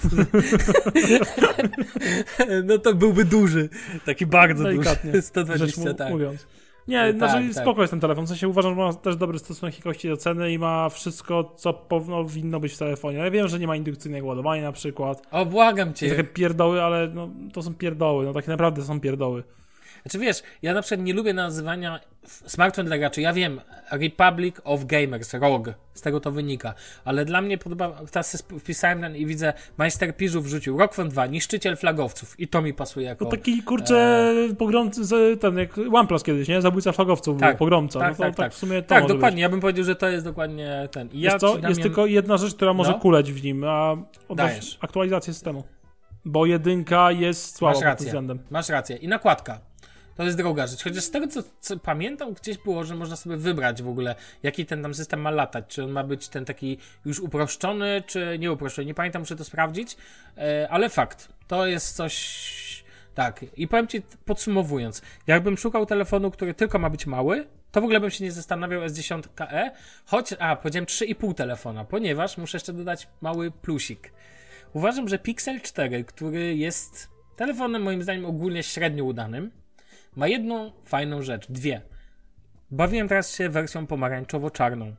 no to byłby duży. Taki bardzo Delikatnie, duży. Rzecz 120, mu- tak. mówiąc. Nie, E, znaczy tak, tak. spoko jest ten telefon. W sensie uważam, że ma też dobry stosunek jakości do ceny i ma wszystko, co powinno być w telefonie. Ja wiem, że nie ma indukcyjnego ładowania na przykład. O, błagam cię. Takie pierdoły, ale no, to są pierdoły. No tak naprawdę są pierdoły. Znaczy wiesz, ja na przykład nie lubię nazywania smartphone dla graczy. Ja wiem, Republic of Gamers, ROG, z tego to wynika. Ale dla mnie podoba, teraz wpisałem ten i widzę, Majster Piżu wrzucił ROG Phone 2, niszczyciel flagowców. I to mi pasuje jako... To taki kurczę pogromcy, z, ten jak OnePlus kiedyś, nie? Zabójca flagowców Tak, pogromca. tak, no to tak, tak, tak. w sumie to tak, dokładnie. Być. Ja bym powiedział, że to jest dokładnie ten. I ja Jest, co? przynajmniej- jest tylko jedna rzecz, która może No. kuleć w nim, a aktualizację systemu. Bo jedynka jest słaba Masz pod tym względem. Masz rację. I nakładka. To jest droga rzecz. Chociaż z tego, co, co pamiętam, gdzieś było, że można sobie wybrać w ogóle, jaki ten tam system ma latać. Czy on ma być ten taki już uproszczony, czy nie uproszczony. Nie pamiętam, muszę to sprawdzić, e, ale fakt. To jest coś... Tak. I powiem ci, podsumowując, jakbym szukał telefonu, który tylko ma być mały, to w ogóle bym się nie zastanawiał S10e, choć, a, powiedziałem 3,5 telefona, ponieważ muszę jeszcze dodać mały plusik. Uważam, że Pixel 4, który jest telefonem moim zdaniem ogólnie średnio udanym, ma jedną fajną rzecz, dwie. Bawiłem teraz się wersją pomarańczowo-czarną.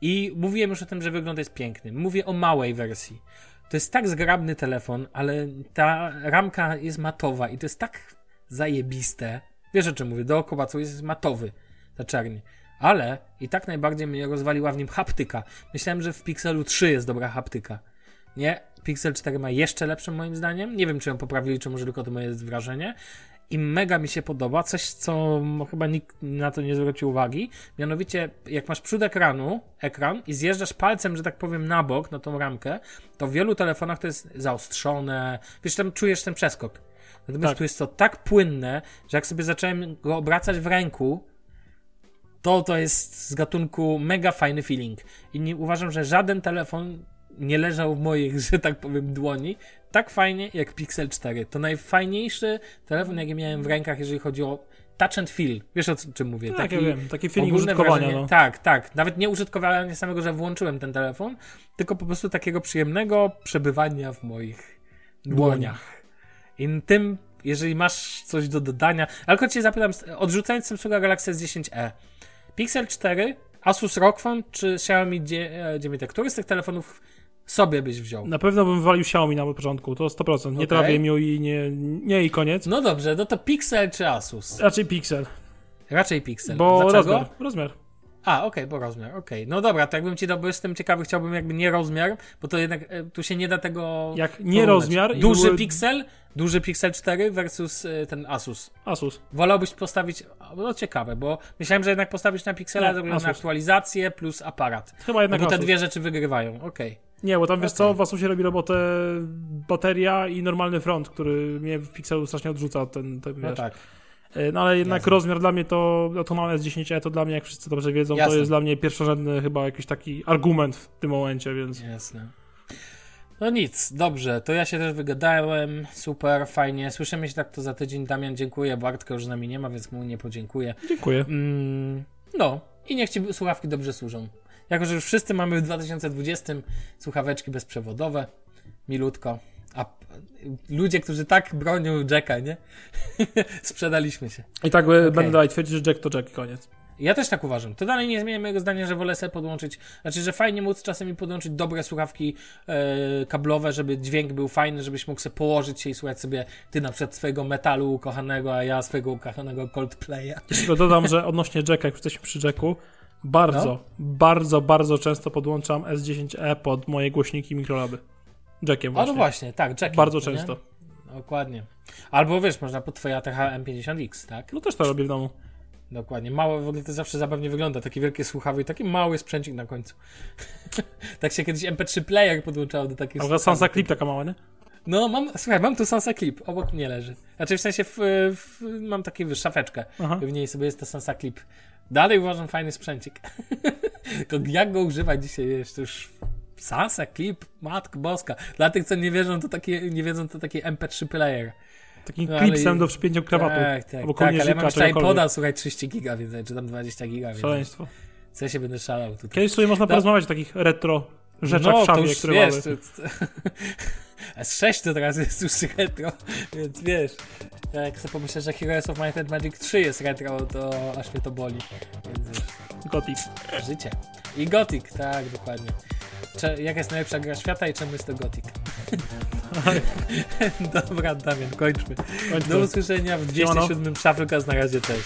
I mówiłem już o tym, że wygląd jest piękny. Mówię o małej wersji. To jest tak zgrabny telefon, ale ta ramka jest matowa i to jest tak zajebiste. Wiesz o czym mówię, dookoła co jest matowy, ta czerń. Ale i tak najbardziej mnie rozwaliła w nim haptyka. Myślałem, że w Pixelu 3 jest dobra haptyka. Nie, Pixel 4 ma jeszcze lepszą moim zdaniem. Nie wiem, czy ją poprawili, czy może tylko to moje wrażenie. I mega mi się podoba, coś co chyba nikt na to nie zwrócił uwagi. Mianowicie, jak masz przód ekranu, ekran i zjeżdżasz palcem, że tak powiem, na bok, na tą ramkę, to w wielu telefonach to jest zaostrzone. Wiesz, tam czujesz ten przeskok. Natomiast Tak. tu jest to tak płynne, że jak sobie zacząłem go obracać w ręku, to to jest z gatunku mega fajny feeling. I nie uważam, że żaden telefon nie leżał w moich, że tak powiem, dłoni tak fajnie jak Pixel 4. To najfajniejszy telefon, jaki miałem w rękach, jeżeli chodzi o touch and feel. Wiesz o czym mówię? Tak, ja wiem, taki feeling użytkowania, wrażenie- no. Tak, tak. Nawet nie użytkowania samego, że włączyłem ten telefon, tylko po prostu takiego przyjemnego przebywania w moich dłoniach. I tym, jeżeli masz coś do dodania, ale cię zapytam, odrzucając Samsunga Galaxy S10e, Pixel 4, Asus ROG Phone czy Xiaomi 9, który z tych telefonów sobie byś wziął? Na pewno bym walił Xiaomi na początku, to 100%. Nie Okej. trawię mił i nie, nie i koniec. No dobrze, no to Pixel czy Asus? Raczej Pixel, Raczej Pixel. bo Dlaczego? rozmiar, rozmiar. A, okej, bo rozmiar, okej. No dobra, to jakbym ci dał, bo jestem ciekawy, chciałbym jakby nie rozmiar, bo to jednak e, tu się nie da tego. Jak nie porównać. rozmiar i Duży były- Pixel, duży Pixel 4 versus e, ten Asus. Asus. Wolałbyś postawić, no ciekawe, bo myślałem, że jednak postawić na Pixela względu na aktualizację plus aparat. Chyba jednak bo te dwie rzeczy wygrywają, okej. Nie, bo tam wiesz Okej. co, w Asusie robi robotę bateria i normalny front, który mnie w Pixelu strasznie odrzuca od ten, ten No wiesz. tak. E, No ale jednak Jasne. rozmiar dla mnie to, no to mam S10e, to dla mnie, jak wszyscy dobrze wiedzą, to Jasne. jest dla mnie pierwszorzędny chyba jakiś taki argument w tym momencie, więc Jasne. No nic, dobrze, to ja się też wygadałem, super, fajnie. Słyszymy się tak to za tydzień. Damian, dziękuję. Bartka już z nami nie ma, więc mu nie podziękuję. dziękuję. Mm, no, i niech ci słuchawki dobrze służą. Jako, że już wszyscy mamy w 2020 słuchaweczki bezprzewodowe, milutko. A ludzie, którzy tak bronią Jacka, nie? Sprzedaliśmy się. I tak okay. będę dalej twierdzić, że Jack to Jack, koniec. Ja też tak uważam. To dalej nie zmienia mojego zdania, że wolę sobie podłączyć, znaczy, że fajnie móc czasami podłączyć dobre słuchawki e, kablowe, żeby dźwięk był fajny, żebyś mógł sobie położyć się i słuchać sobie ty na przykład swojego metalu ukochanego, a ja swojego ukochanego Coldplaya. Jeszcze dodam, że odnośnie Jacka, jak jesteśmy przy Jacku, bardzo, No. bardzo, bardzo często podłączam S10e pod moje głośniki mikrolaby. Jackiem O właśnie. no właśnie, tak, Jackiem. Bardzo to nie? często. Dokładnie. Albo wiesz, można pod twoja TH M50X, tak? No też to robię w domu. Dokładnie. Małe, w ogóle to zawsze zabawnie wygląda. Takie wielkie słuchawy i taki mały sprzęcik na końcu. tak się kiedyś MP3 player podłączało do takich A. Sansa Clip taka mała, nie? No, mam, słuchaj, mam tu Sansa Clip, obok mnie leży. Znaczy w sensie w, w, mam taką szafeczkę. Aha. W niej sobie jest to Sansa Clip. Dalej uważam fajny sprzęcik. Tylko jak go używać dzisiaj, to już Sansa Clip, matko boska. Dla tych, co nie wierzą, to takie, nie wiedzą, to taki MP3 player. Takim No, ale klipsem i- do przypięcia krawatu. Tak, tak, tak, ale ja mam jeszcze iPoda, słuchaj, 30 giga, więc, czy tam 20 giga, więc Szaleństwo. co ja się będę szalał tutaj. Kiedyś sobie można No. porozmawiać o takich retro rzeczach no, w szafie, to już, które wiesz, mamy. to, to, S6 to teraz jest już retro, więc wiesz, jak sobie pomyślę, że Heroes of Might and Magic 3 jest retro, to aż mnie to boli, więc wiesz, Gothic. życie. I Gothic, tak, dokładnie. Cze, jaka jest najlepsza gra świata i czemu jest to Gothic? Dobra, Damian, kończmy. Kończmy. Do usłyszenia w 207 Shufflecast, na razie, cześć.